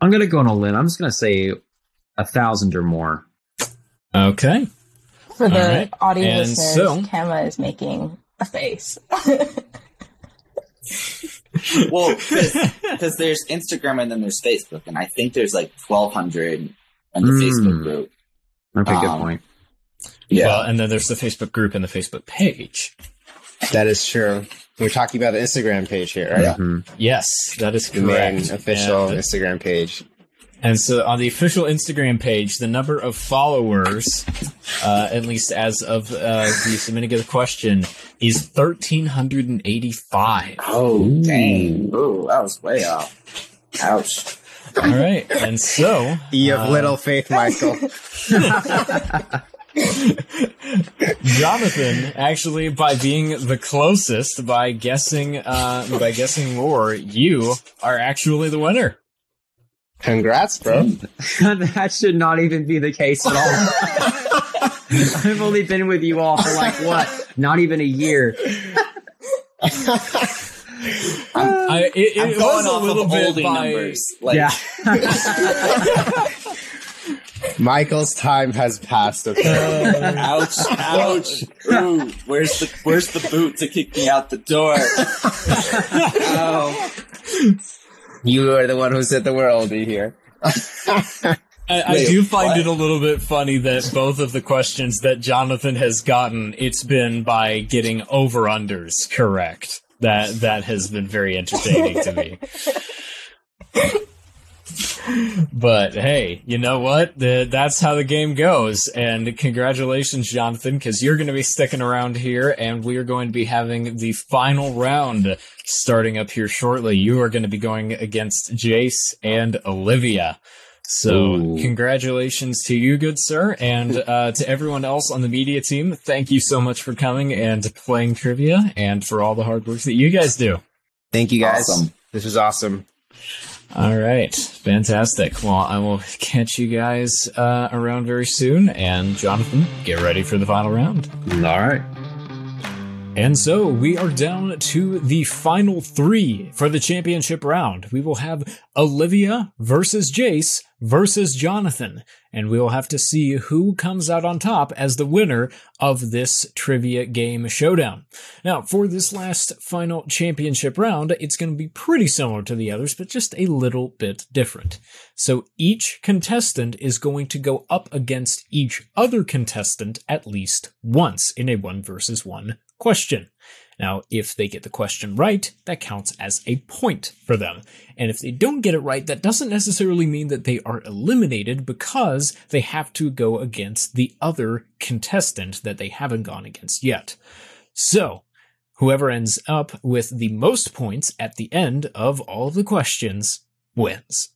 I'm gonna go on a limb. I'm just gonna say a thousand or more. Okay. For the All right. audio And listeners, so- Kama is making a face. Well, because there's Instagram and then there's Facebook, and I think there's like twelve hundred in the Hmm. Facebook group. Okay, good Um, point. Yeah. Well, and then there's the Facebook group and the Facebook page. That is true. We're talking about the Instagram page here, right? Mhm. Yes, that is The main correct. official And- Instagram page. And so on the official Instagram page, the number of followers, uh, at least as of uh, the submitting of the question, is 1,385. Oh, dang. Ooh, that was way off. Ouch. All right. And so. You have uh, little faith, Michael. Jonathan, actually, by being the closest, by guessing, uh, by guessing more, you are actually the winner. Congrats, bro. that should not even be the case at all. I've only been with you all for like what? Not even a year. I, it, it I'm was going a off little of bit oldie by, numbers. Like, yeah. Michael's time has passed. Okay. Uh, ouch, ouch. Ooh, where's the where's the boot to kick me out the door? Ow. you are the one who said the world be here. I, I Wait, do find what? it a little bit funny that both of the questions that Jonathan has gotten, it's been by getting over unders correct. That that has been very entertaining to me. But hey, you know what? The, that's how the game goes. And congratulations, Jonathan, because you're going to be sticking around here, and we are going to be having the final round starting up here shortly. You are going to be going against Jace and Olivia. So, Ooh. congratulations to you, good sir, and uh, to everyone else on the media team. Thank you so much for coming and playing trivia, and for all the hard work that you guys do. Thank you, guys. Awesome. This was awesome. All right, fantastic. Well, I will catch you guys uh, around very soon, and Jonathan, get ready for the final round. All right. And so we are down to the final three for the championship round. We will have Olivia versus Jace versus Jonathan, and we will have to see who comes out on top as the winner of this trivia game showdown. Now, for this last final championship round, it's going to be pretty similar to the others, but just a little bit different. So each contestant is going to go up against each other contestant at least once in a one versus one question. Now, if they get the question right, that counts as a point for them. And if they don't get it right, that doesn't necessarily mean that they are eliminated because they have to go against the other contestant that they haven't gone against yet. So, whoever ends up with the most points at the end of all of the questions wins.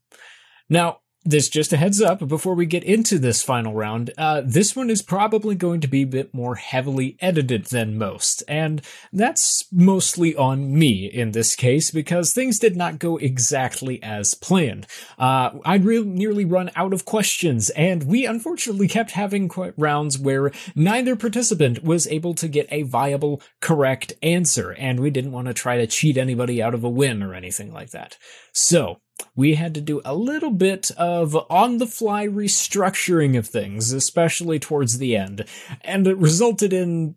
Now, this just a heads up before we get into this final round. Uh, this one is probably going to be a bit more heavily edited than most, and that's mostly on me in this case because things did not go exactly as planned. Uh, I'd re- nearly run out of questions, and we unfortunately kept having qu- rounds where neither participant was able to get a viable, correct answer, and we didn't want to try to cheat anybody out of a win or anything like that. So, we had to do a little bit of on the fly restructuring of things, especially towards the end, and it resulted in,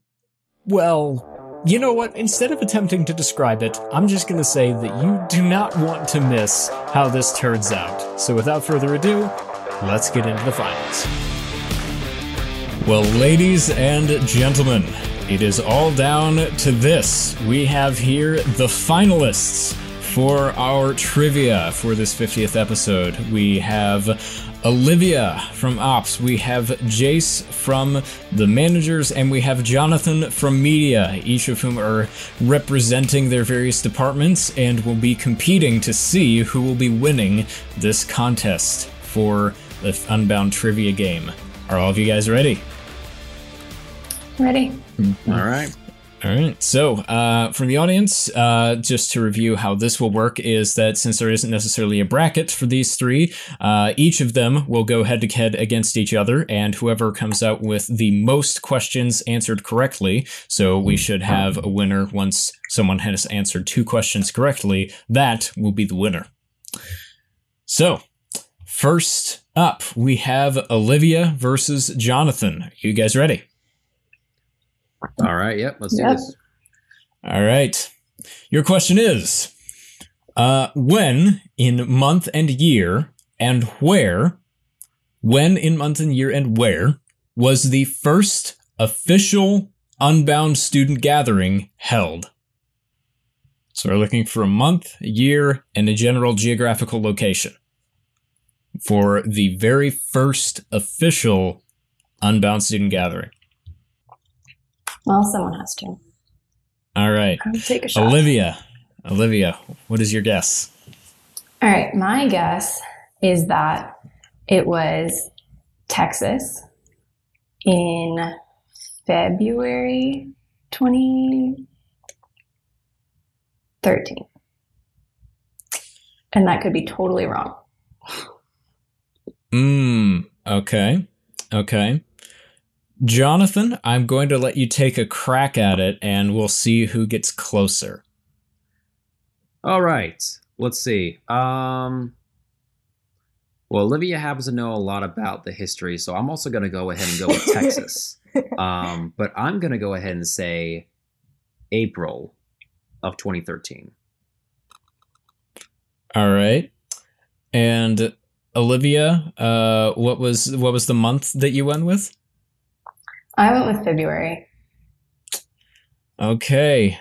well, you know what? Instead of attempting to describe it, I'm just going to say that you do not want to miss how this turns out. So without further ado, let's get into the finals. Well, ladies and gentlemen, it is all down to this. We have here the finalists for our trivia for this 50th episode. We have Olivia from Ops, we have Jace from the managers, and we have Jonathan from media, each of whom are representing their various departments and will be competing to see who will be winning this contest for the Unbound trivia game. Are all of you guys ready? Ready? All right. All right. So, uh, from the audience, uh, just to review how this will work is that since there isn't necessarily a bracket for these three, uh, each of them will go head to head against each other, and whoever comes out with the most questions answered correctly, so we should have a winner once someone has answered two questions correctly, that will be the winner. So, first up, we have Olivia versus Jonathan. you guys ready? All right. Yep. Let's Yep. do this. All right. Your question is uh, when in month and year and where, when in month and year and where was the first official Unbound student gathering held? So we're looking for a month, a year, and a general geographical location for the very first official Unbound student gathering. Well, someone has to. All right. I'll take a shot. Olivia. Olivia, what is your guess? All right, my guess is that it was Texas in February 2013. And that could be totally wrong. Mm, okay. Okay. Jonathan, I'm going to let you take a crack at it and we'll see who gets closer. All right. Let's see. Um. Well, Olivia happens to know a lot about the history, so I'm also going to go ahead and go with Texas. Um, but I'm going to go ahead and say April of 2013. All right. And Olivia, uh what was what was the month that you went with? I went with February. Okay.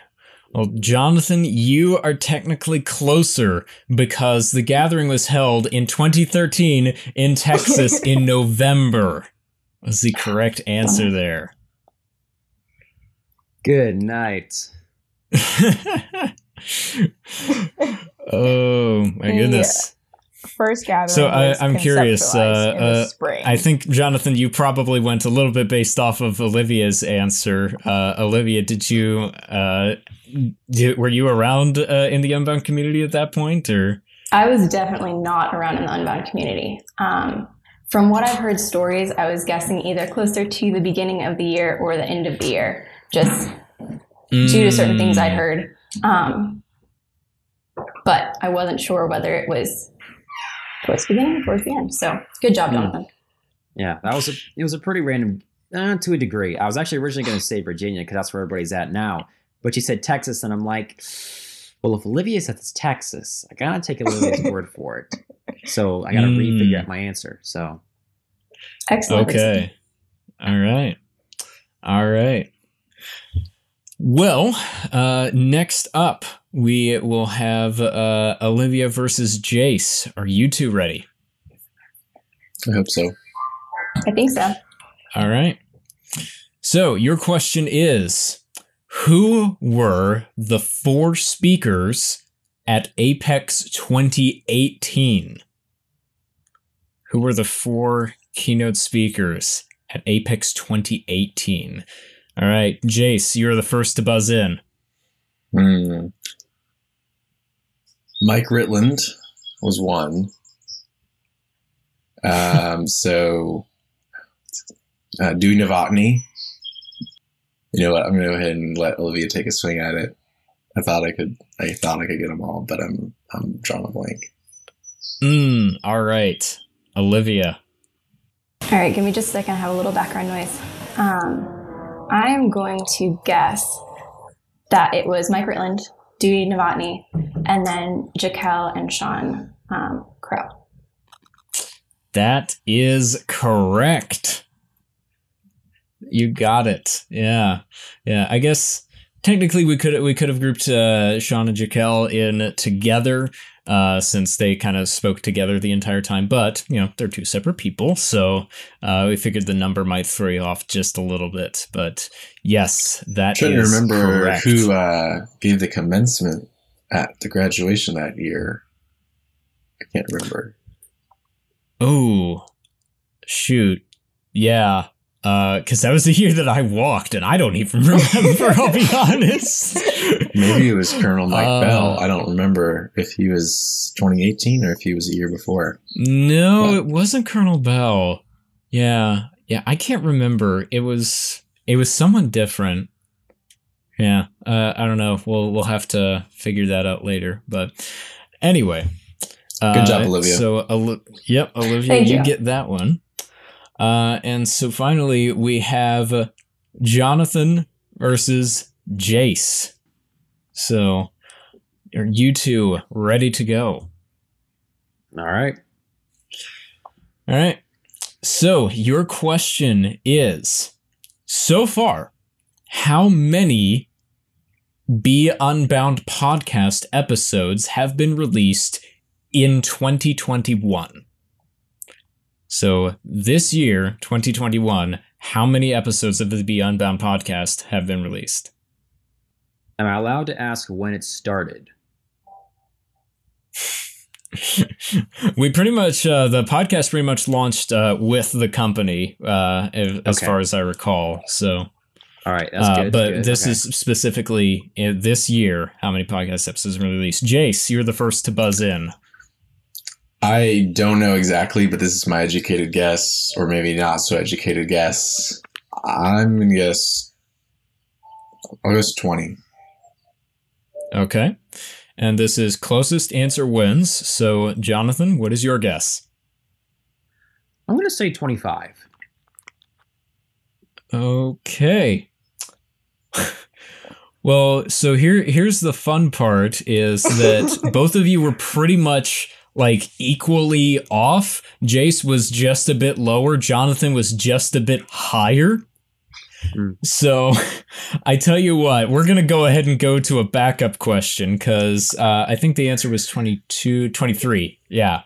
Well, Jonathan, you are technically closer because the gathering was held in 2013 in Texas in November. Was the correct answer there. Good night. Oh my The goodness. First gathering. So I, was I'm curious. Uh, conceptualized in the uh. I think Jonathan, you probably went a little bit based off of Olivia's answer. Uh, Olivia, did you uh, did, were you around uh, in the Unbound community at that point, or I was definitely not around in the Unbound community. Um, from what I've heard stories, I was guessing either closer to the beginning of the year or the end of the year, just due to certain things I'd heard. Um, but I wasn't sure whether it was towards the beginning or towards the end. So good job, Hmm. Jonathan. Yeah, that was a it was a pretty random uh, to a degree. I was actually originally going to say Virginia because that's where everybody's at now, but she said Texas, and I'm like, well, if Olivia says it's Texas, I gotta take Olivia's word for it. So I gotta Mm. refigure out my answer. So Excellent. Okay. All right. All right. Well, uh, next up, we will have uh, Olivia versus Jace. Are you two ready? I hope so. I think so. All right. So, your question is Who were the four speakers at Apex 2018? Who were the four keynote speakers at Apex 2018? All right, Jace, you're the first to buzz in. Hmm. Mike Ritland was one. Um, so, uh, Do Novotny. You know what? I'm gonna go ahead and let Olivia take a swing at it. I thought I could. I thought I could get them all, but I'm I'm drawing a blank. Mm, all right, Olivia. All right, give me just a second. I have a little background noise. Um, I'm going to guess that it was Mike Ritland, Dewey Novotny, and then Jaquel and Sean um, Crow. That is correct. You got it. Yeah, yeah. I guess technically we could we could have grouped uh, Sean and Jaquel in together uh, since they kind of spoke together the entire time. But you know they're two separate people, so uh, we figured the number might throw you off just a little bit. But yes, that trying to remember correct. who uh, gave the commencement at the graduation that year. I can't remember. Oh, shoot. Yeah. Uh, cause that was the year that I walked and I don't even remember, I'll be honest. Maybe it was Colonel Mike Uh, Bell. I don't remember if he was 2018 or if he was a year before. No, it wasn't Colonel Bell. Yeah. Yeah. I can't remember. It was, it was someone different. Yeah. Uh, I don't know. We'll, we'll have to figure that out later. But anyway. Good job, Uh, Olivia. So, Oli- yep, Olivia, you you. get that one. Uh, and so finally, we have Jonathan versus Jace. So, are you two ready to go? All right. All right. So, your question is so far, how many Be Unbound podcast episodes have been released in 2021? So, this year, 2021, how many episodes of the Be Unbound podcast have been released? Am I allowed to ask when it started? we pretty much uh, the podcast pretty much launched uh, with the company uh, as Okay. far as I recall. So, all right, that's uh, good, But good, this okay. is specifically in this year. How many podcast episodes were released? Jace, you're the first to buzz in. I don't know exactly, but this is my educated guess, or maybe not so educated guess. I'm gonna guess. I'll guess 20. Okay, and this is closest answer wins. So, Jonathan, what is your guess? I'm going to say 25. Okay. well, so here here's the fun part is that both of you were pretty much like equally off. Jace was just a bit lower, Jonathan was just a bit higher. So, I tell you what, we're going to go ahead and go to a backup question cuz uh, I think the answer was 22 23. Yeah.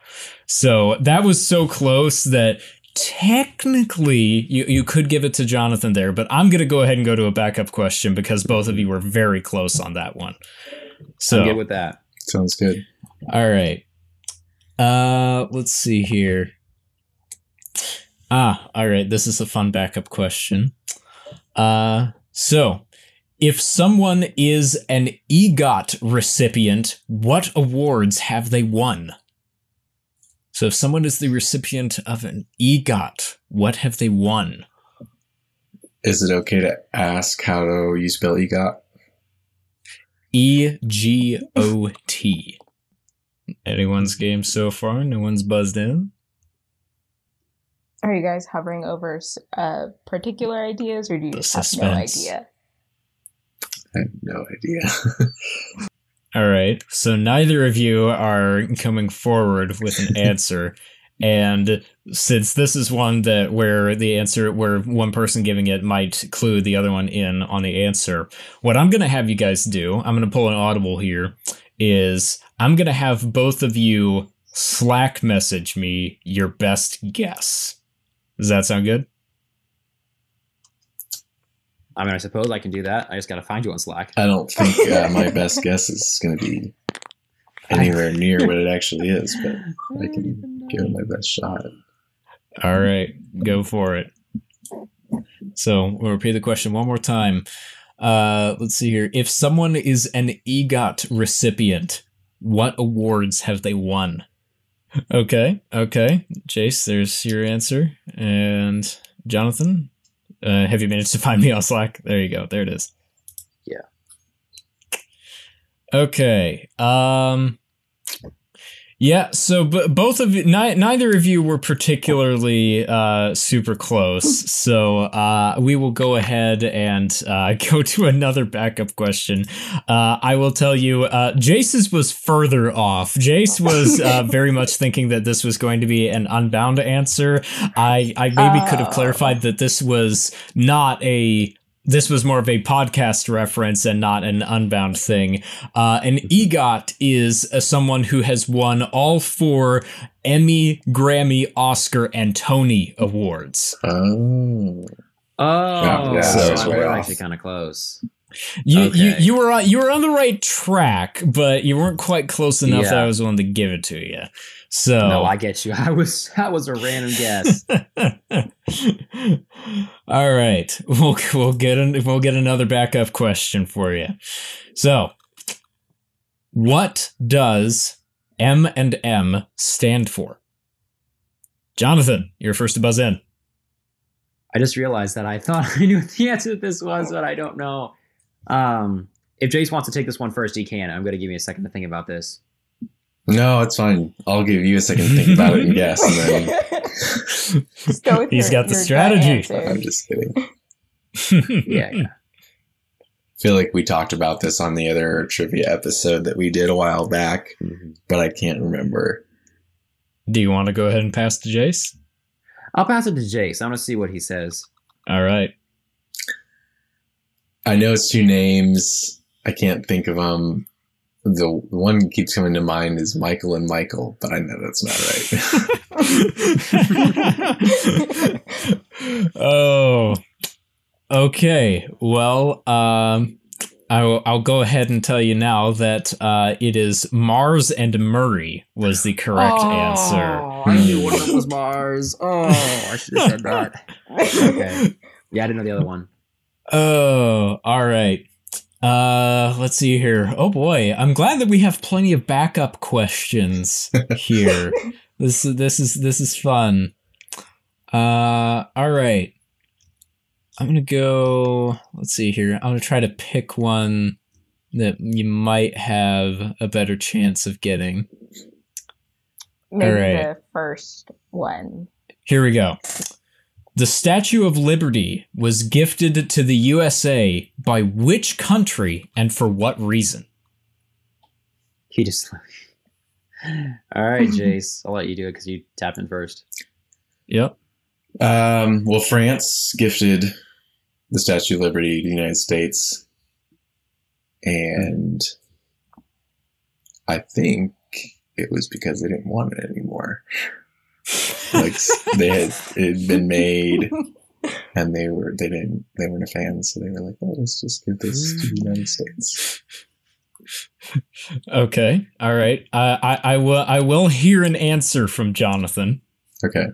So, that was so close that technically you, you could give it to Jonathan there, but I'm going to go ahead and go to a backup question because both of you were very close on that one. So I'm good with that. Sounds good. all right. Uh let's see here. Ah, all right, this is a fun backup question. Uh so if someone is an EGOT recipient, what awards have they won? So if someone is the recipient of an EGOT, what have they won? Is it okay to ask how to you spell EGOT? E G O T. Anyone's game so far? No one's buzzed in? Are you guys hovering over uh, particular ideas, or do you The just have no idea? I have no idea. All right. So neither of you are coming forward with an answer. and since this is one that where the answer where one person giving it might clue the other one in on the answer, what I'm going to have you guys do, I'm going to pull an audible here is I'm going to have both of you Slack message me your best guess. Does that sound good? I mean, I suppose I can do that. I just got to find you on Slack. I don't think uh, my best guess is going to be anywhere near what it actually is, but I can give it my best shot. All right, go for it. So we'll repeat the question one more time. Uh, let's see here. If someone is an EGOT recipient, what awards have they won? Okay, okay. Jace, there's your answer. And Jonathan, uh, have you managed to find me on Slack? There you go. There it is. Yeah. Okay. Um Yeah, so b- both of you, ni- neither of you were particularly uh, super close. So uh, we will go ahead and uh, go to another backup question. Uh, I will tell you, uh, Jace's was further off. Jace was uh, very much thinking that this was going to be an unbound answer. I, I maybe could have clarified that this was not a this was more of a podcast reference and not an unbound thing. Uh, and EGOT is uh, someone who has won all four Emmy, Grammy, Oscar, and Tony awards. Oh. Oh, yeah, so that's we're off. actually kind of close. You, you Okay. you were on, you were on the right track, but you weren't quite close enough that I was willing to give it to you. So No, I get you. I was that was a random guess. All right, we'll we'll get an, we'll get another backup question for you. So, what does M and M stand for? Jonathan, you're first to buzz in. I just realized that I thought I knew the answer to this was, but I don't know. Um, if Jace wants to take this one first, he can. I'm going to give you a second to think about this. No, it's fine. I'll give you a second to think about it and guess, and then Just go with He's your- got the your strategy. I'm just kidding. Yeah, yeah. I feel like we talked about this on the other trivia episode that we did a while back, mm-hmm. but I can't remember. Do you want to go ahead and pass to Jace? I'll pass it to Jace. I want to see what he says. All right. I know it's two names. I can't think of them. The, the one that keeps coming to mind is Michael and Michael, but I know that's not right. oh, okay. Well, um, I'll, I'll go ahead and tell you now that uh, it is Mars and Murrie was the correct answer. I knew one of them was Mars. Oh, I should have said that. Okay. Yeah, I didn't know the other one. Oh, all right. Uh, let's see here. Oh boy, I'm glad that we have plenty of backup questions here. this this is this is fun. Uh, all right. I'm gonna go. Let's see here. I'm gonna try to pick one that you might have a better chance of getting. Maybe right. the first one. Here we go. The Statue of Liberty was gifted to the USA by which country and for what reason? He just. All right, Jace. I'll let you do it because you tapped in first. Yep. Um, well, France gifted the Statue of Liberty to the United States, and I think it was because they didn't want it anymore. Like they had it had been made, and they were they didn't they weren't a fan, so they were like, "Oh, let's just give this to the United States." Okay. All right. Uh, I I will I will hear an answer from Jonathan. Okay.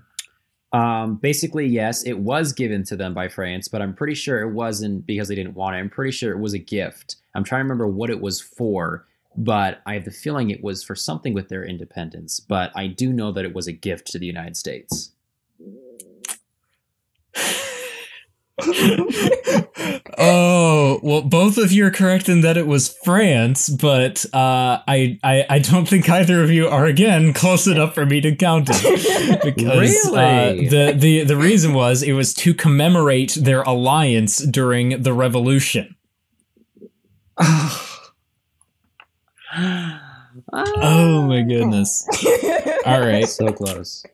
Um, basically, yes, it was given to them by France, but I'm pretty sure it wasn't because they didn't want it. I'm pretty sure it was a gift. I'm trying to remember what it was for, but I have the feeling it was for something with their independence. But I do know that it was a gift to the United States. Oh well, both of you are correct in that it was France, but uh, I, I I don't think either of you are again close enough for me to count it because uh, the the the reason was it was to commemorate their alliance during the revolution. Oh my goodness! All right, so close.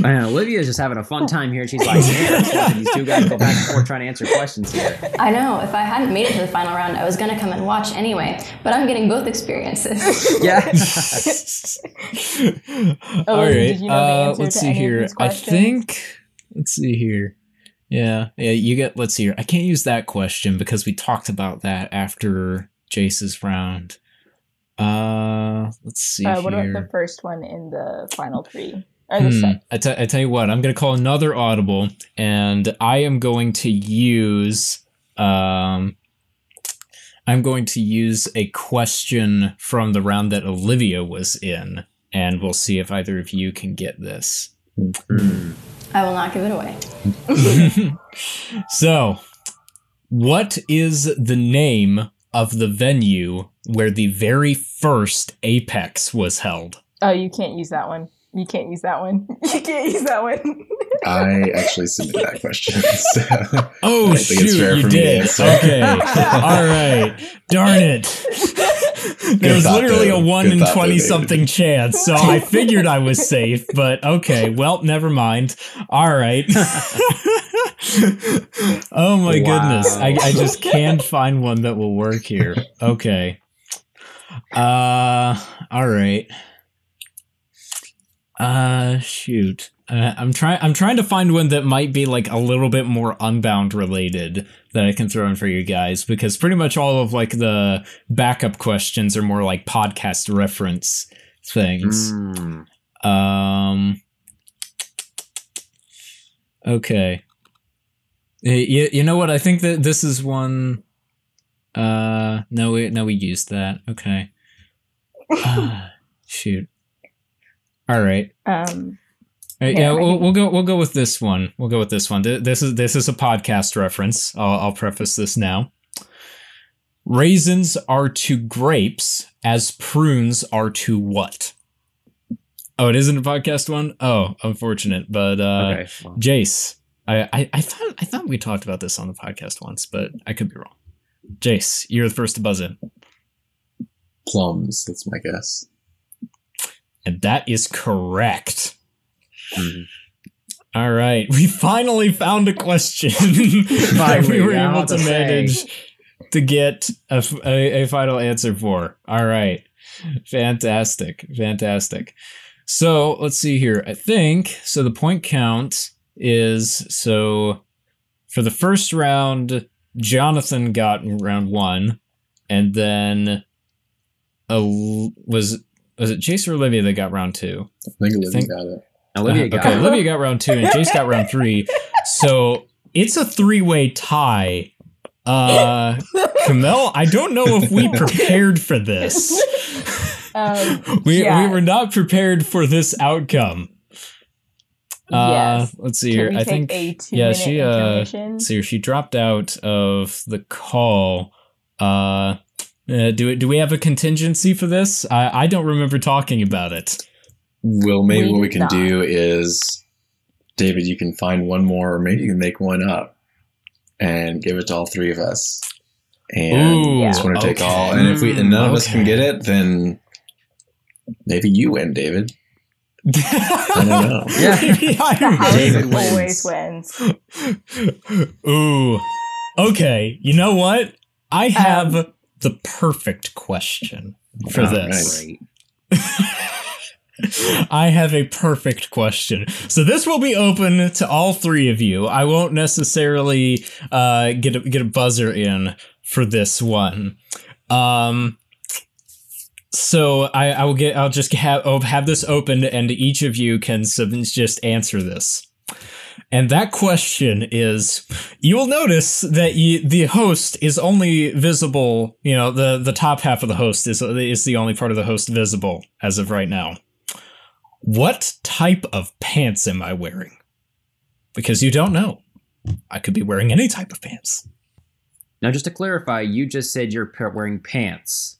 Man, Olivia's just having a fun time here. She's like, man, I'm just watching these two guys go back and forth trying to answer questions here. I know. If I hadn't made it to the final round, I was going to come and watch anyway. But I'm getting both experiences. Yeah. All Oh, right. did you know uh, answer let's to see any of here. these I think. Let's see here. Yeah, yeah. You get. Let's see here. I can't use that question because we talked about that after Jace's round. Uh, let's see Uh, what here. about the first one in the final three? Or the Hmm. sec- I, t- I tell you what, I'm going to call another audible, and I am going to use. Um, I'm going to use a question from the round that Olivia was in, and we'll see if either of you can get this. I will not give it away. so, what is the name of the venue where the very first Apex was held? Oh, you can't use that one. You can't use that one. You can't use that one. I actually submitted that question. So Oh I it's shoot, fair you for me to did. Okay, all right. Darn it. There was thought, literally a one Good in twenty David. something chance, so I figured I was safe. But okay, well, never mind. All right. oh my goodness, I, I just can't find one that will work here. Okay. Uh, all right. Uh, shoot. Uh, I'm trying. I'm trying to find one that might be like a little bit more Unbound related that I can throw in for you guys because pretty much all of like the backup questions are more like podcast reference things. Mm. Um. Okay. You, you know what? I think that this is one. Uh, no, we no we used that. Okay. Ah, shoot. All right. Um, Uh, yeah, Yeah, we'll, we'll go. We'll go with this one. We'll go with this one. This is this is a podcast reference. I'll, I'll preface this now. Raisins are to grapes as prunes are to what? Oh, it isn't a podcast one. Oh, unfortunate. But uh, Okay, well. Jace, I, I I thought I thought we talked about this on the podcast once, but I could be wrong. Jace, you're the first to buzz in, Plums, that's my guess. and that is correct. Mhm. All right, we finally found a question that we were able I'll to manage to get a final answer for. All right, fantastic, fantastic. So let's see here. I think so. The point count is so for the first round, Jonathan got round one, and then a, was was it Chase or Olivia that got round two? I think Olivia think- got it. Olivia got okay. Olivia got round two, and Chase got round three. So it's a three-way tie. Uh, Camille, I don't know if we prepared for this. um, We yeah. we were not prepared for this outcome. Uh, Yes. let's see Can here. we I take think a yeah, she uh, let's see here. She dropped out of the call. Uh, uh, do do we have a contingency for this? I I don't remember talking about it. Well, maybe We what we can not. do is, David, you can find one more, or maybe you can make one up and give it to all three of us. And Ooh, just want to take okay. all. And if we and none of us can get it, then maybe you win, David. I don't know. the house David always wins. Ooh. Okay. You know what? I Um, have the perfect question for this. this. I have a perfect question. So this will be open to all three of you. I won't necessarily uh, get a, get a buzzer in for this one. Um, so I, I will get. I'll just have have this open, and each of you can sub- just answer this. And that question is, you will notice that you, the host is only visible. You know, the the top half of the host is is the only part of the host visible as of right now. What type of pants am I wearing? Because you don't know. I could be wearing any type of pants. Now, just to clarify, you just said you're wearing pants.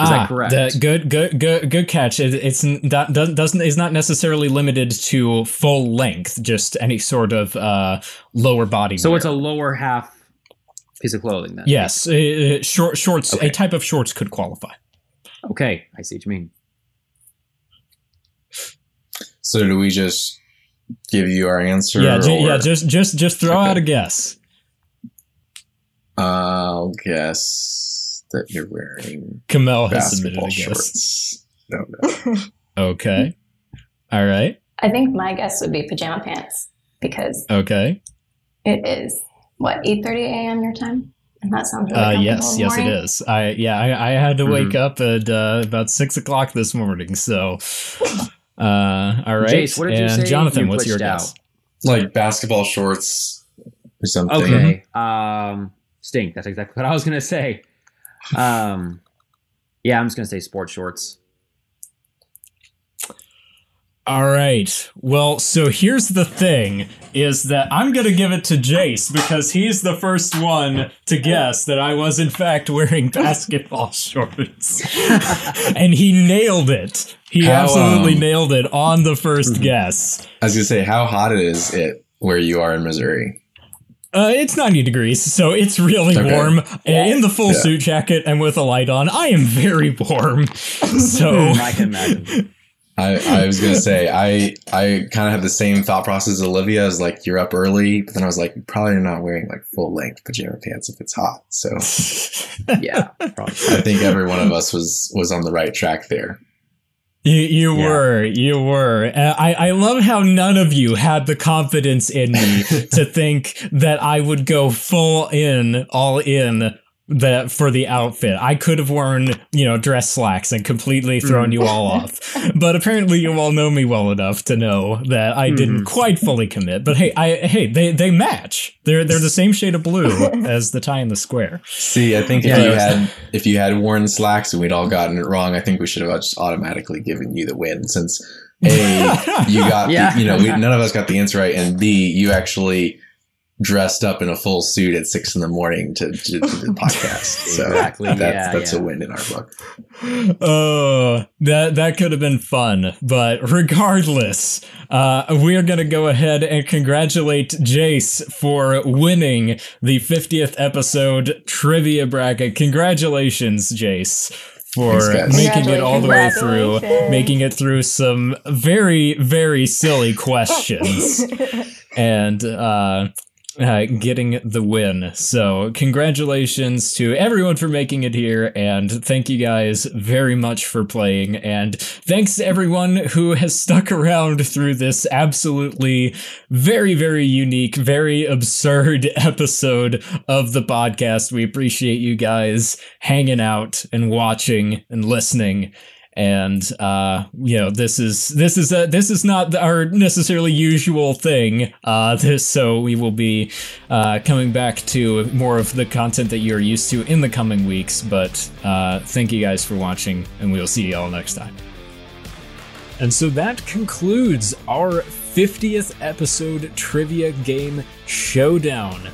Is ah, that correct? the- good, good, good, good catch. It, it's that doesn't doesn't is not necessarily limited to full length, just any sort of uh, lower body. so wear. it's a lower half piece of clothing then. yes, uh, short shorts. Okay. A type of shorts could qualify. Okay, I see what you mean. So do we just give you our answer? yeah, ju- yeah. Just just just throw out a guess. I'll guess that you're wearing Camille has submitted a basketball guess. shorts. No, no. Okay. All right. I think my guess would be pajama pants because Okay. it is what 8:30 a.m. your time, and that sounds really Uh, yes, yes, it morning. is. I yeah, I, I had to wake Mhm. up at uh, about six o'clock this morning. So, uh, all right. Jace, what did you and say? Jonathan, You what's your glitched out. guess? like basketball shorts or something. Okay. Um, stink. That's exactly what I was gonna say. Um, yeah, I'm just gonna say sports shorts. All right. Well, so here's the thing is that I'm going to give it to Jace because he's the first one to guess that I was in fact wearing basketball shorts. and he nailed it. He How, absolutely um, nailed it on the first guess. I was gonna say, how hot is it where you are in Missouri? Uh, it's 90 degrees, so it's really Okay. warm. And In the full Yeah. suit jacket and with a light on, I am very warm. So I can imagine. I, I was gonna say I I kind of had the same thought process as Olivia. As like you're up early, but then I was like, you probably are not wearing like full length pajama pants if it's hot. So yeah, probably. I think every one of us was was on the right track there. You, you Yeah. were, you were. Uh, I, I love how none of you had the confidence in me to think that I would go full in, all in the for the outfit. I could have worn, you know, dress slacks and completely thrown you all mm. off. But apparently, you all know me well enough to know that I didn't mm-hmm. quite fully commit. But hey, I hey, they they match. They're they're the same shade of blue as the tie in the square. See, I think if Yeah. you had if you had worn slacks and we'd all gotten it wrong, I think we should have just automatically given you the win since a you got Yeah. the, you know we, none of us got the answer right, and b you actually dressed up in a full suit at six in the morning to, to, to the podcast. So Exactly, that's yeah, that's yeah. a win in our book. Oh, that that could have been fun, but regardless, uh, we are going to go ahead and congratulate Jace for winning the 50th episode trivia bracket. Congratulations, Jace. For Thanks, making it all the way through, making it through some very, very silly questions and uh, uh, getting the win. So, congratulations to everyone for making it here, and thank you guys very much for playing. And thanks to everyone who has stuck around through this absolutely very, very unique, very absurd episode of the podcast. We appreciate you guys hanging out and watching and listening and uh you know this is this is a this is not our necessarily usual thing. Uh this so we will be uh coming back to more of the content that you're used to in the coming weeks. But uh thank you guys for watching and we'll see you all next time. And so that concludes our 50th episode trivia game showdown.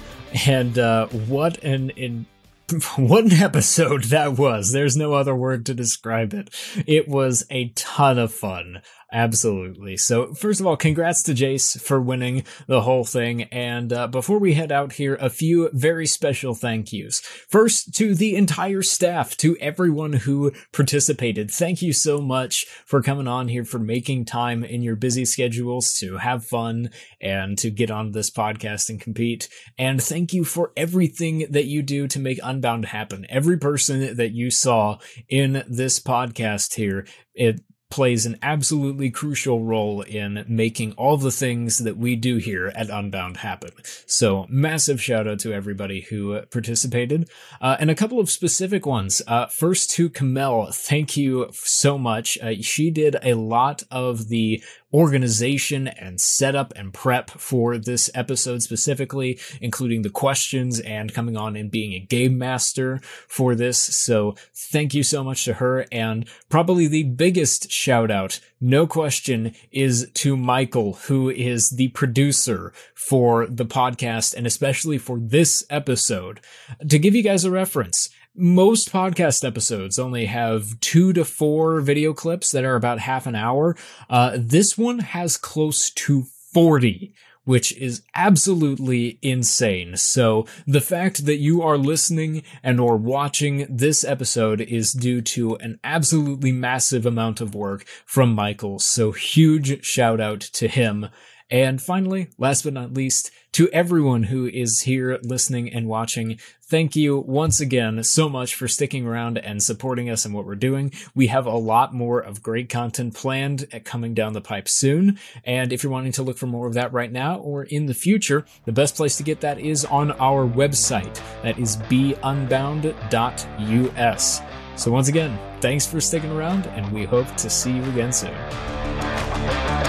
And uh what an in what an episode that was. There's no other word to describe it. It was a ton of fun. Absolutely. So, first of all, congrats to Jace for winning the whole thing. And uh, before we head out here, a few very special thank yous. First, to the entire staff, to everyone who participated. Thank you so much for coming on here, for making time in your busy schedules to have fun and to get on this podcast and compete. And thank you for everything that you do to make Unbound happen. Every person that you saw in this podcast here, it plays an absolutely crucial role in making all the things that we do here at Unbound happen. So, massive shout out to everybody who participated. Uh, and a couple of specific ones. Uh, first to Camille, thank you so much. Uh, she did a lot of the organization and setup and prep for this episode specifically, including the questions and coming on and being a game master for this. So thank you so much to her. And probably the biggest shout out, no question, is to Michael, who is the producer for the podcast and especially for this episode. To give you guys a reference, most podcast episodes only have two to four video clips that are about half an hour. Uh, this one has close to 40 which is absolutely insane. So the fact that you are listening and or watching this episode is due to an absolutely massive amount of work from Michael. So huge shout out to him. And finally, last but not least, to everyone who is here listening and watching, thank you once again so much for sticking around and supporting us and what we're doing. We have a lot more of great content planned at coming down the pipe soon. And if you're wanting to look for more of that right now or in the future, the best place to get that is on our website. That is beunbound.us. So once again, thanks for sticking around and we hope to see you again soon.